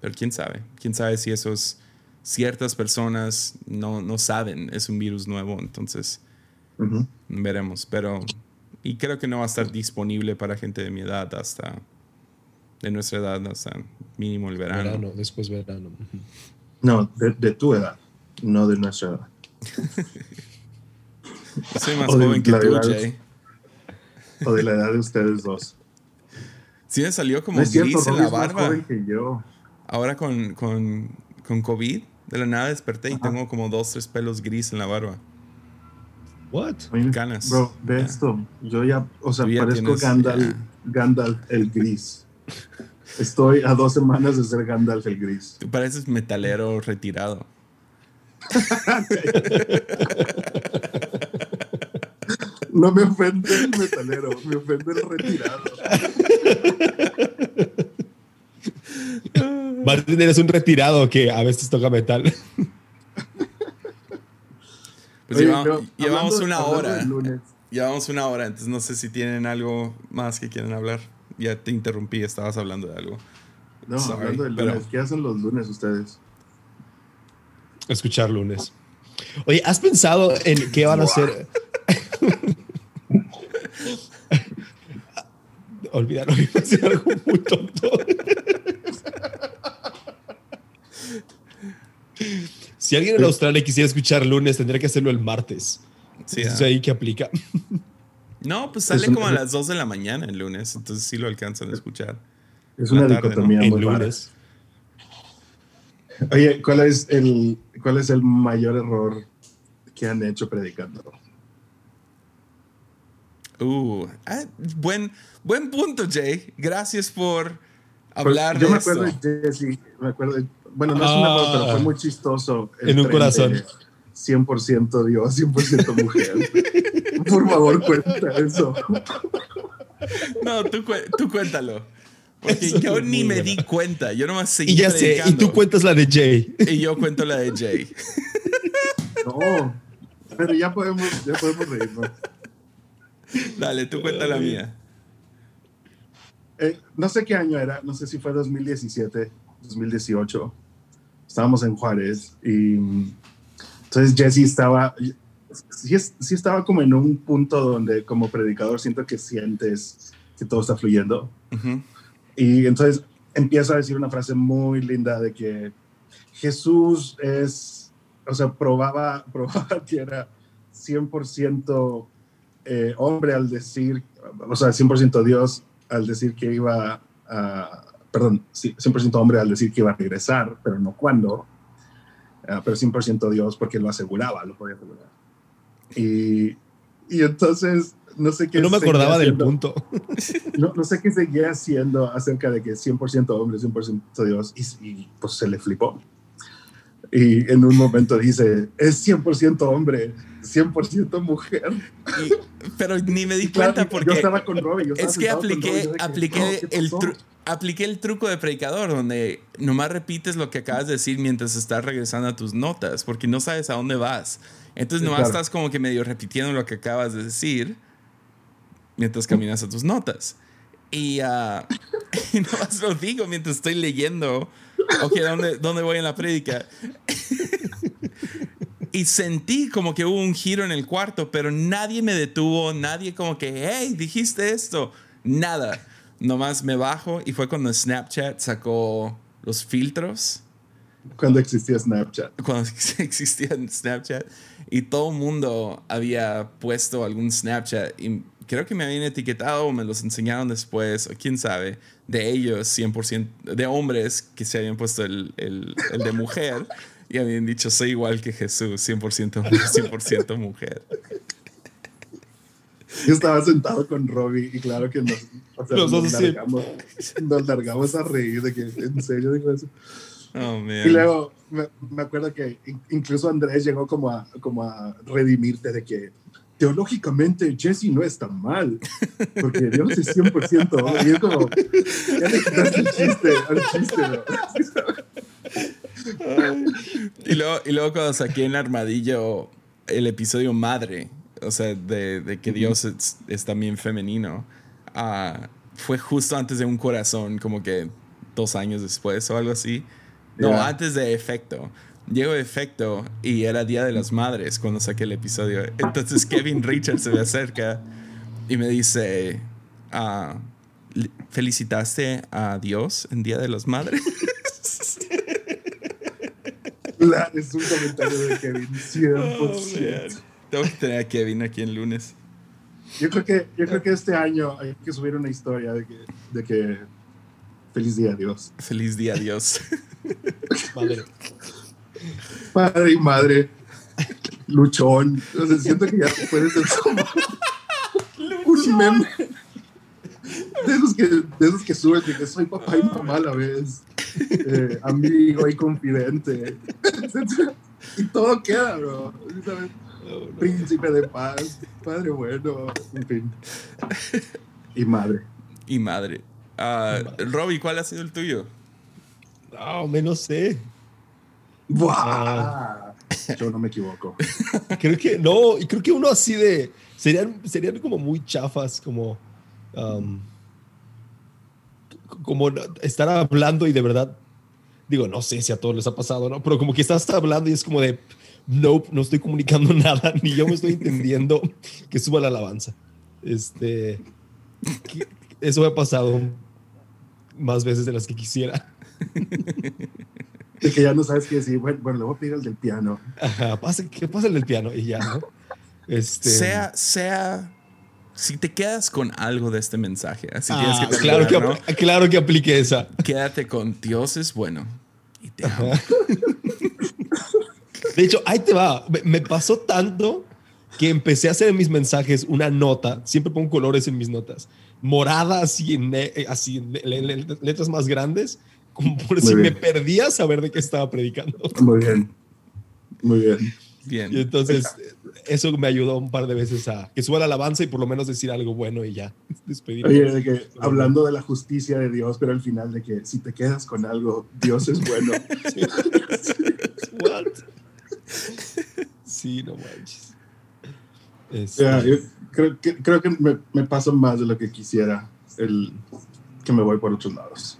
pero quién sabe. Quién sabe si esos ciertas personas no, no saben, es un virus nuevo, entonces veremos. Pero, y creo que no va a estar disponible para gente de mi edad hasta, de nuestra edad, hasta mínimo el verano. Verano, después verano. No, de, de tu edad, no de nuestra edad. Soy más joven que tú, Jay. O de la edad de ustedes dos. Sí, me salió como gris en la barba. Ahora con, con, con, COVID, de la nada desperté y tengo como dos, tres pelos gris en la barba. What? Ganas. Bro, ve esto. Yo ya, o sea, parezco Gandalf, Gandalf el gris. Estoy a dos semanas de ser Gandalf el gris. Tú pareces metalero retirado. No me ofende el metalero, me ofende el retirado. Martín, eres un retirado que a veces toca metal. Pues llevamos, una hora. Llevamos una hora, entonces no sé si tienen algo más que quieren hablar. Ya te interrumpí, estabas hablando de algo. No, hablando del lunes. ¿Qué hacen los lunes ustedes? Escuchar lunes. Oye, ¿has pensado en qué van a hacer? A decir algo muy tonto. si alguien en Australia quisiera escuchar lunes, tendría que hacerlo el martes. Sí, ¿Es ahí que aplica? No, pues sale como a las 2 de la mañana el lunes, entonces sí lo alcanzan a escuchar. Es una dicotomía muy lunes. Oye, ¿cuál es, el, ¿cuál es el mayor error que han hecho predicando? Uh, ah, buen, buen punto, Jay. Gracias por hablar Yo de me acuerdo de Jesse, me acuerdo, bueno, no es un error, pero fue muy chistoso. En un corazón. 100% Dios, 100% mujer. por favor, cuenta eso. No, tú, tú cuéntalo. Porque yo ni me di cuenta. Yo nomás seguí Y ya sé, y tú cuentas la de Jay. Y yo cuento la de Jay. No, pero ya podemos, ya podemos reírnos. Dale, tú cuenta la mía. Eh, no sé qué año era, no sé si fue 2017, 2018. Estábamos en Juárez y entonces Jesse estaba, sí, sí, estaba como en un punto donde como predicador siento que sientes que todo está fluyendo. Y entonces empieza a decir una frase muy linda de que Jesús es, o sea, probaba, probaba que era 100% eh, hombre al decir, o sea, 100% Dios al decir que iba a, perdón, 100% hombre al decir que iba a regresar, pero no cuándo, uh, pero 100% Dios porque lo aseguraba, lo podía asegurar. Y, y entonces, no sé qué. No me acordaba del punto. No, no, sé qué seguía haciendo acerca de que 100% hombre, 100% Dios, y, y pues se le flipó. Y en un momento dice, es 100% hombre, 100% mujer. pero ni me di cuenta porque... Yo estaba con Robbie. es que apliqué, apliqué, el apliqué el truco de predicador donde nomás repites lo que acabas de decir mientras estás regresando a tus notas, porque no sabes a dónde vas. Entonces nomás estás como que medio repitiendo lo que acabas de decir mientras caminas a tus notas. Y, uh, y nomás lo digo mientras estoy leyendo ok, ¿dónde, ¿dónde voy en la prédica? y sentí como que hubo un giro en el cuarto, pero nadie me detuvo, nadie como que, hey, dijiste esto. Nada. Nomás me bajo y fue cuando Snapchat sacó los filtros. Cuando existía Snapchat. Cuando existía Snapchat. Y todo el mundo había puesto algún Snapchat. Y creo que me habían etiquetado o me los enseñaron después, o quién sabe, de ellos 100%, de hombres que se habían puesto el, el, el de mujer y habían dicho, soy igual que Jesús, 100% hombre, 100% mujer. Yo estaba sentado con Robbie y claro que nos, nos, largamos, nos, largamos, a reír de que en serio dijo eso. Oh, y luego me, me, acuerdo que incluso Andrés llegó como a, como a redimirte de que teológicamente Jesse no es tan mal, porque Dios es 100%, y es como, ya le quitaste el chiste, al chiste, y, luego, y luego cuando saqué en Armadillo el episodio madre, o sea, de, de que Dios es, también femenino, uh, fue justo antes de un corazón, como que dos años después o algo así. No, antes de efecto. Llego de efecto y era Día de las Madres cuando saqué el episodio. Entonces Kevin Richards se me acerca y me dice, ah, ¿felicitaste a Dios en Día de las Madres? es un comentario de Kevin, 100%. Tengo que tener a Kevin aquí en lunes. Yo creo que, yo creo que este año hay que subir una historia de que, de que feliz día a Dios. Feliz día a Dios. Madre. Padre y madre, luchón. siento que ya puede ser como un meme. De esos, que, de esos que suben de que soy papá y mamá a la vez, eh, amigo y confidente. y todo queda, bro. Príncipe de paz, padre bueno, en fin. Y madre. Y madre. Uh, Robbie, ¿cuál ha sido el tuyo? No, menos sé. ¡Buah! Yo no me equivoco. creo que no, y creo que uno así de. Serían, serían como muy chafas, como. Um, como estar hablando y de verdad. Digo, no sé si a todos les ha pasado, ¿no? Pero como que estás hablando y es como de. Nope, no estoy comunicando nada, ni yo me estoy entendiendo que suba la alabanza. Este. eso me ha pasado más veces de las que quisiera. De que ya no sabes qué decir. Bueno, bueno le voy a pedir el del piano. Ajá, pasa, que pasa el del piano y ya, ¿no? Este... Sea, sea. Si te quedas con algo de este mensaje, así tienes que ah, claro, que, claro que aplique esa. Quédate con Dios es bueno y te amo. De hecho, ahí te va. Me pasó tanto que empecé a hacer en mis mensajes una nota. Siempre pongo colores en mis notas. Morada así en, así letras más grandes como por si me perdía saber de qué estaba predicando. Muy bien. Muy bien. Bien. Y entonces, eso me ayudó un par de veces a que suba la alabanza y por lo menos decir algo bueno y ya. Oye, de que, hablando de la justicia de Dios, pero al final de que si te quedas con algo, Dios es bueno. sí, no manches. creo que, creo que me, me paso más de lo que quisiera el que me voy por otros lados.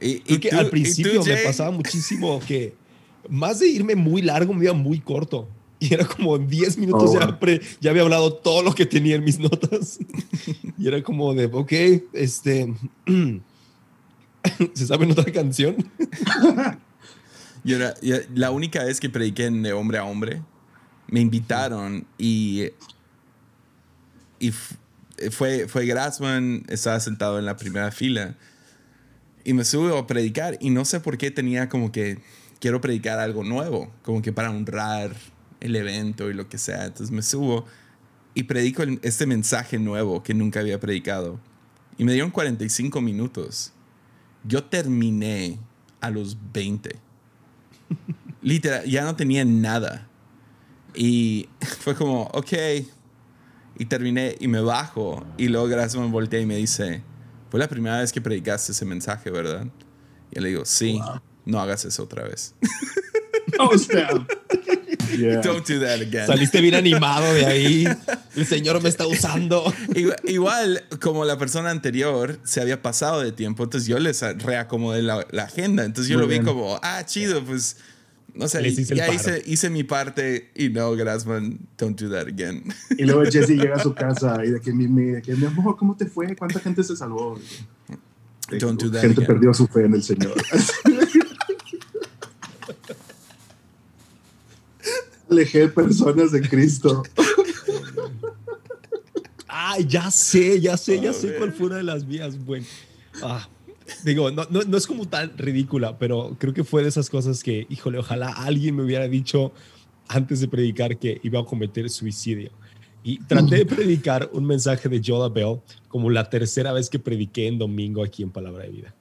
Y, que al principio me pasaba muchísimo que más de irme muy largo, me iba muy corto. Y era como 10 minutos, Oh, ya, wow. pre- ya había hablado todo lo que tenía en mis notas. y era como de, ok, este... ¿Se sabe otra canción? Yo era- yo- la única vez que prediqué en de hombre a hombre, me invitaron y, y fue, fue Grassman, estaba sentado en la primera fila y me subo a predicar y no sé por qué tenía como que quiero predicar algo nuevo, como que para honrar el evento y lo que sea. Entonces me subo y predico el- este mensaje nuevo que nunca había predicado y me dieron 45 minutos. Yo terminé a los 20. Literal, ya no tenía nada. Y fue como, ok. Y terminé y me bajo. Y luego Grassman voltea y me dice, fue la primera vez que predicaste ese mensaje, ¿verdad? Y le digo, sí, no hagas eso otra vez. O sea, yeah. Don't do that again. Saliste bien animado de ahí. El Señor me está usando. Igual, igual, como la persona anterior se había pasado de tiempo, entonces yo les reacomodé la, la agenda. Entonces yo Muy lo vi bien. como, ah, chido, pues, no sé, hice ya hice, hice mi parte y no, Grassman, don't do that again. Y luego Jesse llega a su casa y de que mi, mi, de que, mi amor, ¿cómo te fue? ¿Cuánta gente se salvó? Don't do that gente again. perdió su fe en el Señor. Alejé personas de Cristo. Ay, ya sé, ya sé, ya A sé ver. cuál fue una de las vías. Bueno, ah, digo, no, no, no es como tan ridícula, pero creo que fue de esas cosas que, híjole, ojalá alguien me hubiera dicho antes de predicar que iba a cometer suicidio. Y traté de predicar un mensaje de Joda Bell como la tercera vez que prediqué en domingo aquí en Palabra de Vida.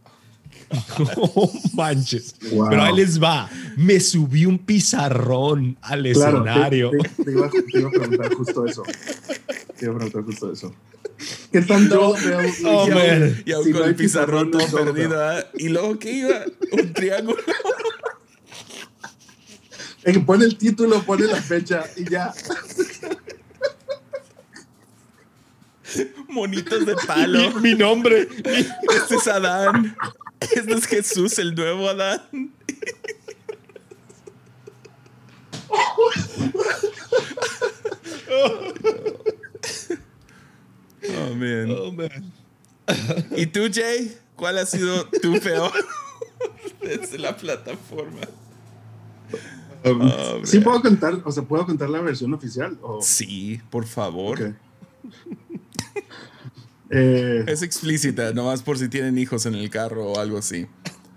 No manches. Wow. Pero ahí les va. Me subí un pizarrón al Claro, escenario. te, te- te iba, te iba a preguntar justo eso. Te iba a preguntar justo eso. ¿Qué tanto? Oh, man. Y aún Si con no el pizarrón todo no, perdido. ¿ah? Y luego, ¿qué iba? Un triángulo. Eh, pone el título, pone la fecha y ya. Monitos de palo. Mi nombre. Este es Adán. Este es Jesús, el nuevo Adán. Oh, man. Oh, man. ¿Y tú, Jay? ¿Cuál ha sido tu peor desde la plataforma? Um, Oh, sí man. puedo contar, o sea, puedo contar la versión oficial. O, Sí, por favor. Ok. Eh, Es explícita, nomás por si tienen hijos en el carro o algo así.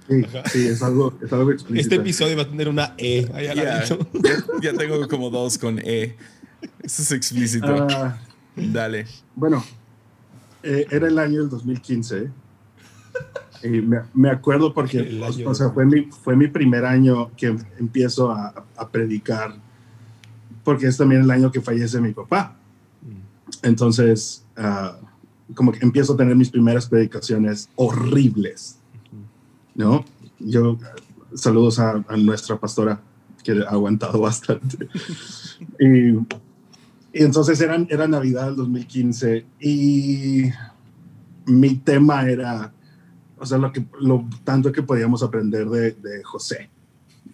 sí, sí, es algo, es algo explícito. Este episodio va a tener una E Ya, ladito. ya, ya tengo como dos con E. Eso es explícito. Ah, Dale. bueno, eh, era el año del 2015. Y me, me acuerdo porque año o sea, fue, mi, fue mi primer año que empiezo a, a predicar, porque es también el año que fallece mi papá. Entonces, ah, como que empiezo a tener mis primeras predicaciones horribles, ¿no? Yo, saludos a, a nuestra pastora, que ha aguantado bastante. y, y entonces era, era Navidad del 2015 y mi tema era, o sea, lo, que, lo tanto que podíamos aprender de, de José,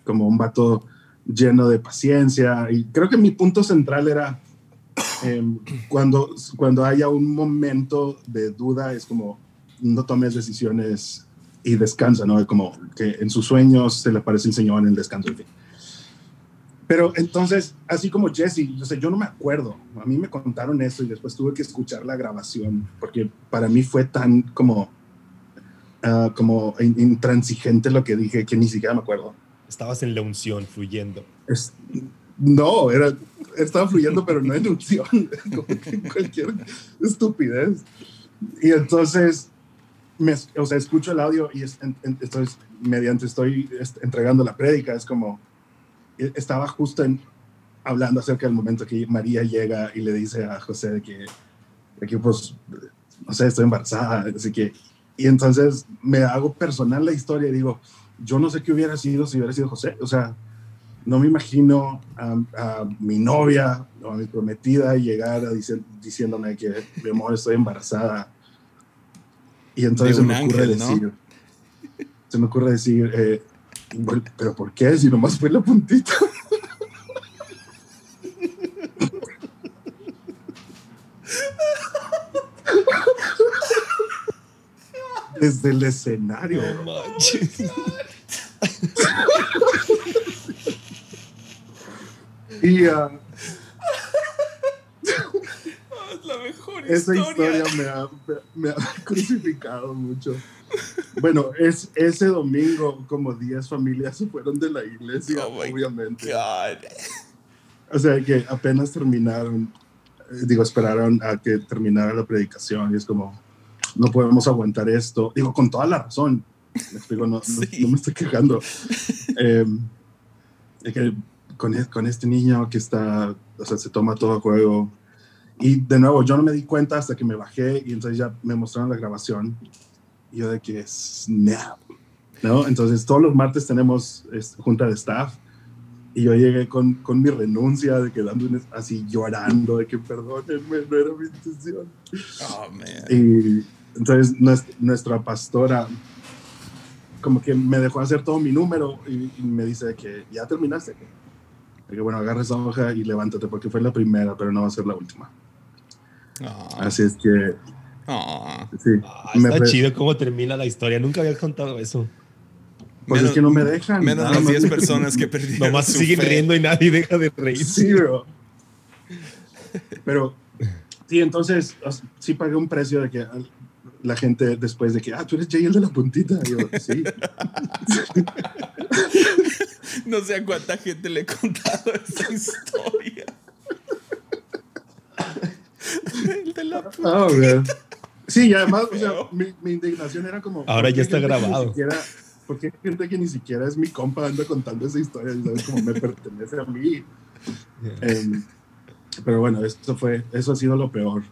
como un vato lleno de paciencia. Y creo que mi punto central era em, cuando, cuando haya un momento de duda, es como no tomes decisiones y descansa, ¿no? Como que en sus sueños se le aparece el Señor en el descanso, en fin. Pero entonces, así como Jesse, yo, sé, yo no me acuerdo. A mí me contaron eso y después tuve que escuchar la grabación porque para mí fue tan como, ah, como in- intransigente lo que dije que ni siquiera me acuerdo. Estabas en la unción, fluyendo. Es- no, era, estaba fluyendo, pero no en unción, como que cualquier estupidez. Y entonces, me, o sea, escucho el audio y es- mediante estoy est- entregando la prédica, es como, e- estaba justo en, hablando acerca del momento que María llega y le dice a José que, de que pues, no sé, estoy embarazada, así que, y entonces me hago personal la historia y digo, yo no sé qué hubiera sido si hubiera sido José, o sea, no me imagino a, mi novia o a mi prometida llegar a dice, diciéndome que, mi amor, estoy embarazada. Y entonces se me, ocurre decir, se me ocurre decir, eh, pero ¿por qué? Si nomás fue la puntita. Desde el escenario. Oh, Y ah, Es la mejor esa historia me ha, me ha crucificado mucho. Bueno, es, ese domingo como 10 familias se fueron de la iglesia, Oh obviamente. God. O sea, que apenas terminaron, eh, digo, esperaron a que terminara la predicación y es como, no podemos aguantar esto. Digo, con toda la razón. Me explico, no, no- Sí. no me estoy quejando. Eh, que con, e- con este niño que está, o sea, se toma todo a juego. Y de nuevo, yo no me di cuenta hasta que me bajé y entonces ya me mostraron la grabación. Y yo de que, snap, ¿no? Entonces todos los martes tenemos junta de staff y yo llegué con, con mi renuncia de que dando un- así llorando de que perdónenme, no era mi intención. Oh, man. Y entonces nues- nuestra pastora como que me dejó hacer todo mi número y, y me dice que ya terminaste. Que bueno, agarra esa hoja y levántate porque fue la primera, pero no va a ser la última. Oh, Así es que oh. sí. Ah, me está re- chido cómo termina la historia. Nunca había contado eso. Pues es que no me dejan. Menos las más. 10 personas que perdieron. Nomás su siguen fe. riendo y nadie deja de reír. Sí, bro. Pero sí, entonces sí pagué un precio de que la gente después de que, ah, tú eres Jay el de la puntita. Y yo, sí. No sé a cuánta gente le he contado esa historia. El de la puta. Ah. Sí, y además, o sea, mi, mi indignación era como. Ahora ¿por qué ya está grabado. siquiera- ¿Por qué gente que ni siquiera es mi compa anda contando esa historia? ¿Sabes? Como me pertenece a mí. Em, pero bueno, eso fue, eso ha sido lo peor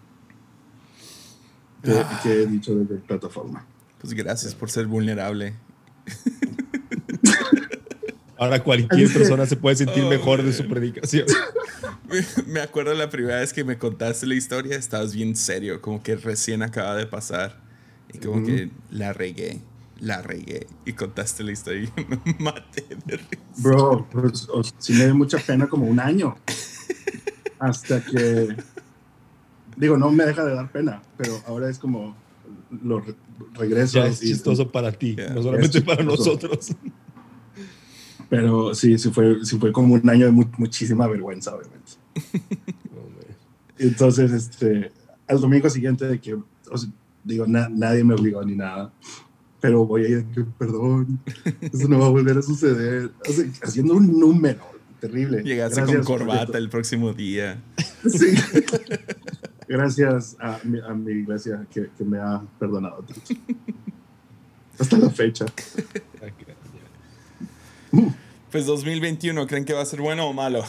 que, Ah. que he dicho desde plataforma. Pues gracias por ser vulnerable. Ahora cualquier persona se puede sentir Oh, mejor de su man. predicación. Me- acuerdo la primera vez que me contaste la historia, estabas bien serio, como que recién acaba de pasar. Y como que la regué, la regué. Y contaste la historia y me maté de risa. Bro, pues, o- sí me dio mucha pena como un año. Hasta que. Digo, no me deja de dar pena, pero ahora es como los re- regresos. Ya es y- chistoso para ti, Yeah. no solamente para nosotros. Pero sí, sí fue, sí fue como un año de mu- muchísima vergüenza, obviamente. Entonces, este, al domingo siguiente de que, o sea, digo, na- nadie me obligó ni nada, pero voy a ir, perdón, eso no va a volver a suceder. O sea, haciendo un número terrible. Llegaste Gracias con corbata el próximo día. Sí. Gracias a mi, a mi iglesia que, que me ha perdonado tanto. Hasta la fecha. Pues 2021, ¿creen que va a ser bueno o malo?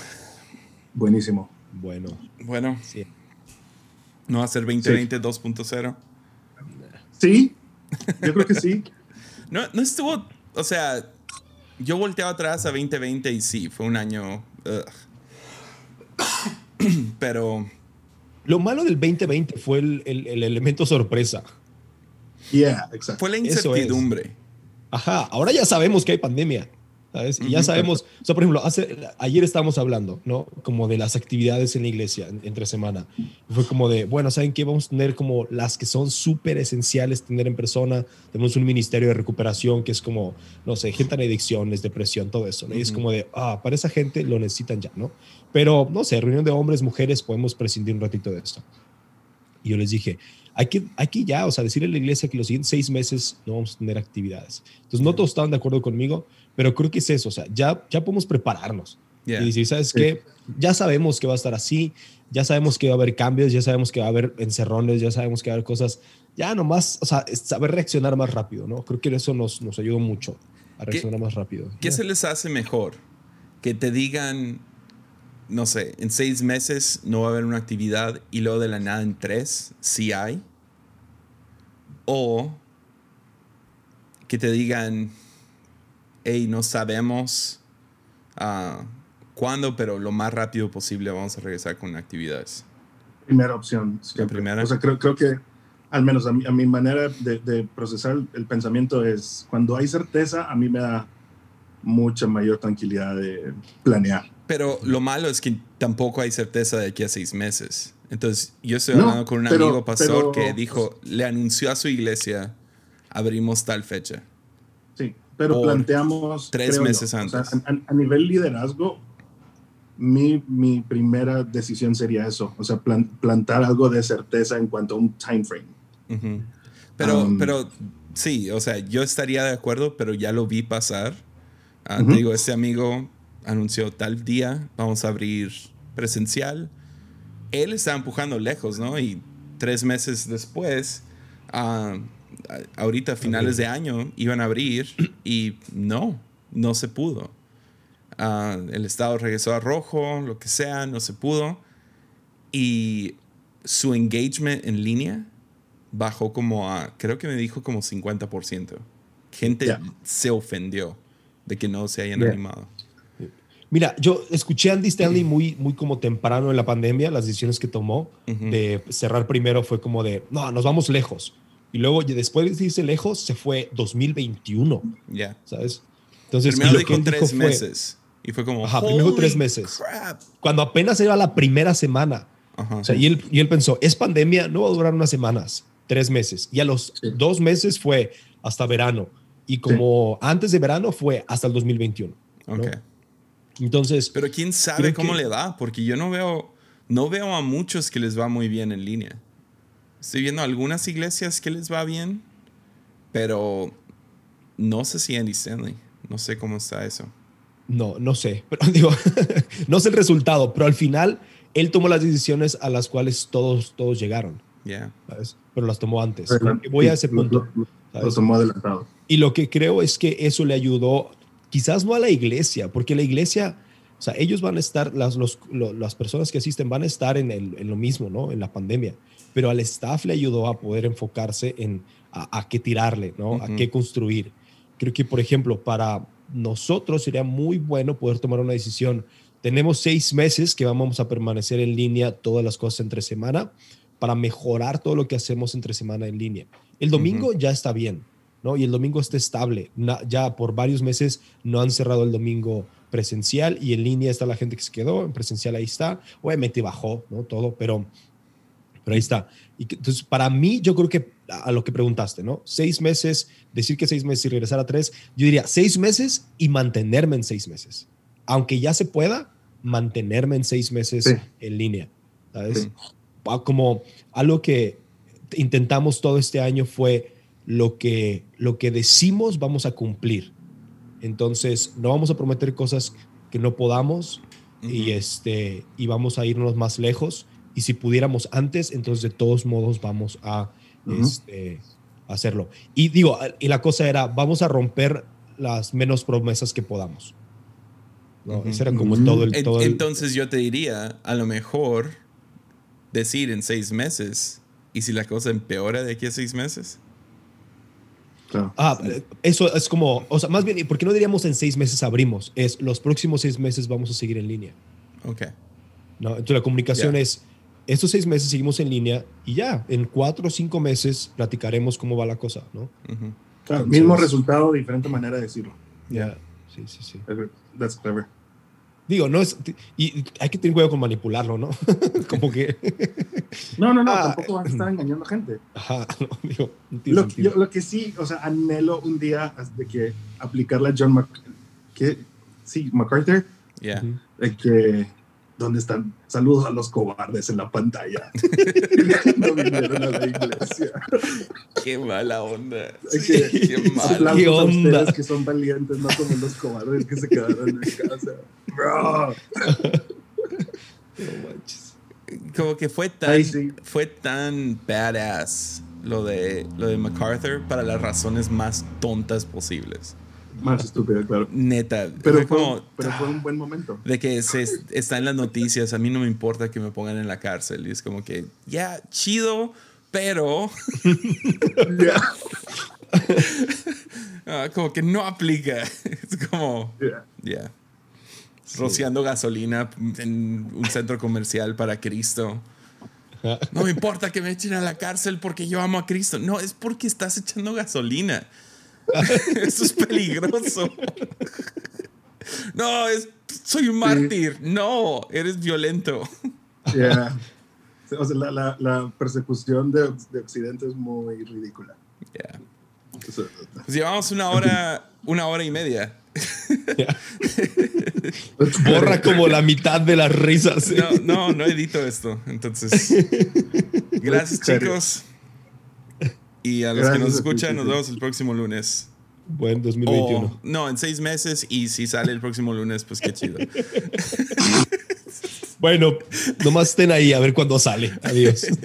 Buenísimo. Bueno, Bueno, sí. no va a ser 2020 2.0. Sí, yo creo que sí. No, no estuvo, o sea, yo volteaba atrás a 2020 y sí, fue un año... Pero Lo malo del 2020 fue el, el- el elemento sorpresa. Yeah, exacto. fue la incertidumbre. Ajá, ahora ya sabemos que hay pandemia, ¿sabes? Y ya sabemos, o sea, por ejemplo, hace, ayer estábamos hablando, ¿no? Como de las actividades en la iglesia en- entre semana. Fue como de, bueno, ¿saben qué? Vamos a tener como las que son súper esenciales tener en persona. Tenemos un ministerio de recuperación que es como, no sé, gente en adicciones, depresión, todo eso, ¿no? Y es como de, ah, para esa gente lo necesitan ya, ¿no? Pero, no sé, reunión de hombres, mujeres, podemos prescindir un ratito de esto. Y yo les dije, hay que, hay que ya, o sea, decirle a la iglesia que los siguientes seis meses no vamos a tener actividades. Entonces, no todos estaban de acuerdo conmigo, pero creo que es eso, o sea, ya, ya podemos prepararnos. Yeah. Y decir, ¿sabes Sí. qué? Ya sabemos que va a estar así, ya sabemos que va a haber cambios, ya sabemos que va a haber encerrones, ya sabemos que va a haber cosas, ya nomás, o sea, saber reaccionar más rápido, ¿no? Creo que eso nos, nos ayudó mucho a reaccionar más rápido. ¿Qué Ya. se les hace mejor? Que te digan, no sé, en seis meses no va a haber una actividad y luego de la nada en tres sí hay. O que te digan, hey, no sabemos ah, cuándo, pero lo más rápido posible vamos a regresar con actividades. Primera opción. siempre. primera. O sea, creo, creo que, al menos a mi, a mi manera de, de procesar el, pensamiento es, cuando hay certeza, a mí me da mucha mayor tranquilidad de planear. Pero lo malo es que tampoco hay certeza de aquí a seis meses. Entonces, yo estoy No, hablando con un pero- amigo pastor pero- que dijo, le anunció a su iglesia abrimos tal fecha. Sí, pero planteamos... tres creo yo, meses o sea, antes. a, a- nivel liderazgo, mi, mi primera decisión sería eso, o sea, plan- plantar algo de certeza en cuanto a un time frame. Ujú. Pero, Um, pero sí, o sea, yo estaría de acuerdo, pero ya lo vi pasar. Ah, Ujú. Te digo, este amigo anunció tal día, vamos a abrir presencial. Él está empujando lejos, ¿no? Y tres meses después, a- ahorita a finales de año, iban a abrir y no, no se pudo. Ah, el estado regresó a rojo, lo que sea, no se pudo. Y su engagement en línea bajó como a, creo que me dijo como 50%. Gente se ofendió de que no se hayan Ya. animado. Mira, yo escuché a Andy Stanley muy, muy como temprano en la pandemia, las decisiones que tomó de cerrar primero fue como de, no, nos vamos lejos. Y luego después de irse lejos se fue 2021, Ya. ¿sabes? Entonces, Primero dijo que tres dijo fue, meses. Y fue como, Ajá, primero "Holy tres meses". crap". cuando apenas era la primera semana, Ajá. o sea, y él, y él pensó, es pandemia, no va a durar unas semanas, tres meses. Y a los Sí. dos meses fue hasta verano. Y como antes de verano fue hasta el 2021. ¿no? Ok. Entonces, Pero quién sabe cómo que- le va, porque yo no veo, no veo a muchos que les va muy bien en línea. Estoy viendo algunas iglesias que les va bien, pero no sé si Andy Stanley. No sé cómo está eso. no, no sé, pero digo, no sé el resultado, pero al final él tomó las decisiones a las cuales todos, todos llegaron, Yeah. ¿sabes? Pero las tomó antes. Voy a ese punto. ¿sabes? lo tomó adelantado. Y lo que creo es que eso le ayudó, quizás no a la iglesia, porque la iglesia, o sea, ellos van a estar, las, los- lo- las personas que asisten van a estar en, el- en lo mismo, ¿no? En la pandemia. Pero al staff le ayudó a poder enfocarse en a, a qué tirarle, ¿no? A qué construir. Creo que, por ejemplo, para nosotros sería muy bueno poder tomar una decisión. Tenemos seis meses que vamos a permanecer en línea todas las cosas entre semana para mejorar todo lo que hacemos entre semana en línea. El domingo ya está bien, ¿no? Y el domingo está estable. Ya por varios meses no han cerrado el domingo presencial y en línea está la gente que se quedó, en presencial ahí está. Obviamente bajó, ¿no? Todo, pero, pero ahí está. Y que- entonces, para mí, yo creo que a lo que preguntaste, ¿no? Seis meses, decir que seis meses y regresar a tres, yo diría seis meses y mantenerme en seis meses. Aunque ya se pueda, mantenerme en seis meses Sí. en línea, ¿sabes? Sí. Pa- Como algo que intentamos todo este año fue lo que, lo que decimos vamos a cumplir. Entonces, no vamos a prometer cosas que no podamos y, Ujú. este, y vamos a irnos más lejos. Y si pudiéramos antes, entonces de todos modos vamos a Ujú. este, hacerlo. Y digo, y la cosa era, vamos a romper las menos promesas que podamos. ¿no? Ujú. Ese era como Ujú. todo el... Todo el- Entonces yo te diría, a lo mejor, decir en seis meses, ¿y si la cosa empeora de aquí a seis meses? Claro. Ah, eso es como, o sea, más bien, ¿por qué no diríamos en seis meses abrimos? Es los próximos seis meses vamos a seguir en línea. Ok. ¿no? Entonces la comunicación Ya. es, estos seis meses seguimos en línea y ya, en cuatro o cinco meses platicaremos cómo va la cosa, ¿no? Entonces- mismo resultado, diferente manera de decirlo. Ya, sí, sí, sí. That's clever. Digo, no es, y hay que tener cuidado con manipularlo, ¿no? como que, No, no, no, Ah, tampoco vas a estar engañando gente. ajá, no, digo, no Lo, sentido. yo- lo que sí, o sea, anhelo un día de que aplicarla a John Mac, que, sí, MacArthur, Yeah. De que, ¿dónde están? Saludos a los cobardes en la pantalla. no vinieron a la iglesia. Qué mala onda. Qué mal. Aplausos ¿Qué a onda? ustedes que son valientes, no como los cobardes que se quedaron en casa. Bro. No manches. Como que fue tan, Ay, sí. fue tan badass lo de, lo de MacArthur para las razones más tontas posibles. Más estúpido, claro. Neta. Pero fue como, pero fue un buen momento. de que se está en las noticias, a mí no me importa que me pongan en la cárcel. Y es como que, ya, chido, pero Yeah, ah, como que no aplica. Es como, yeah. ya. Rociando gasolina en un centro comercial para Cristo. No me importa que me echen a la cárcel porque yo amo a Cristo. No, es porque estás echando gasolina. Eso es peligroso. No, es, soy un mártir. No, eres violento. Yeah. O sea, la, la, la persecución de, de Occidente es muy ridícula. Yeah. Pues llevamos una hora, una hora y media. Borra como la mitad de las risas. No, no, no edito esto. Entonces, gracias chicos. Y a los que nos escuchan, nos vemos el próximo lunes. Buen 2021. no, en seis meses y si sale el próximo lunes, pues qué chido. bueno, nomás estén ahí a ver cuándo sale. Adiós.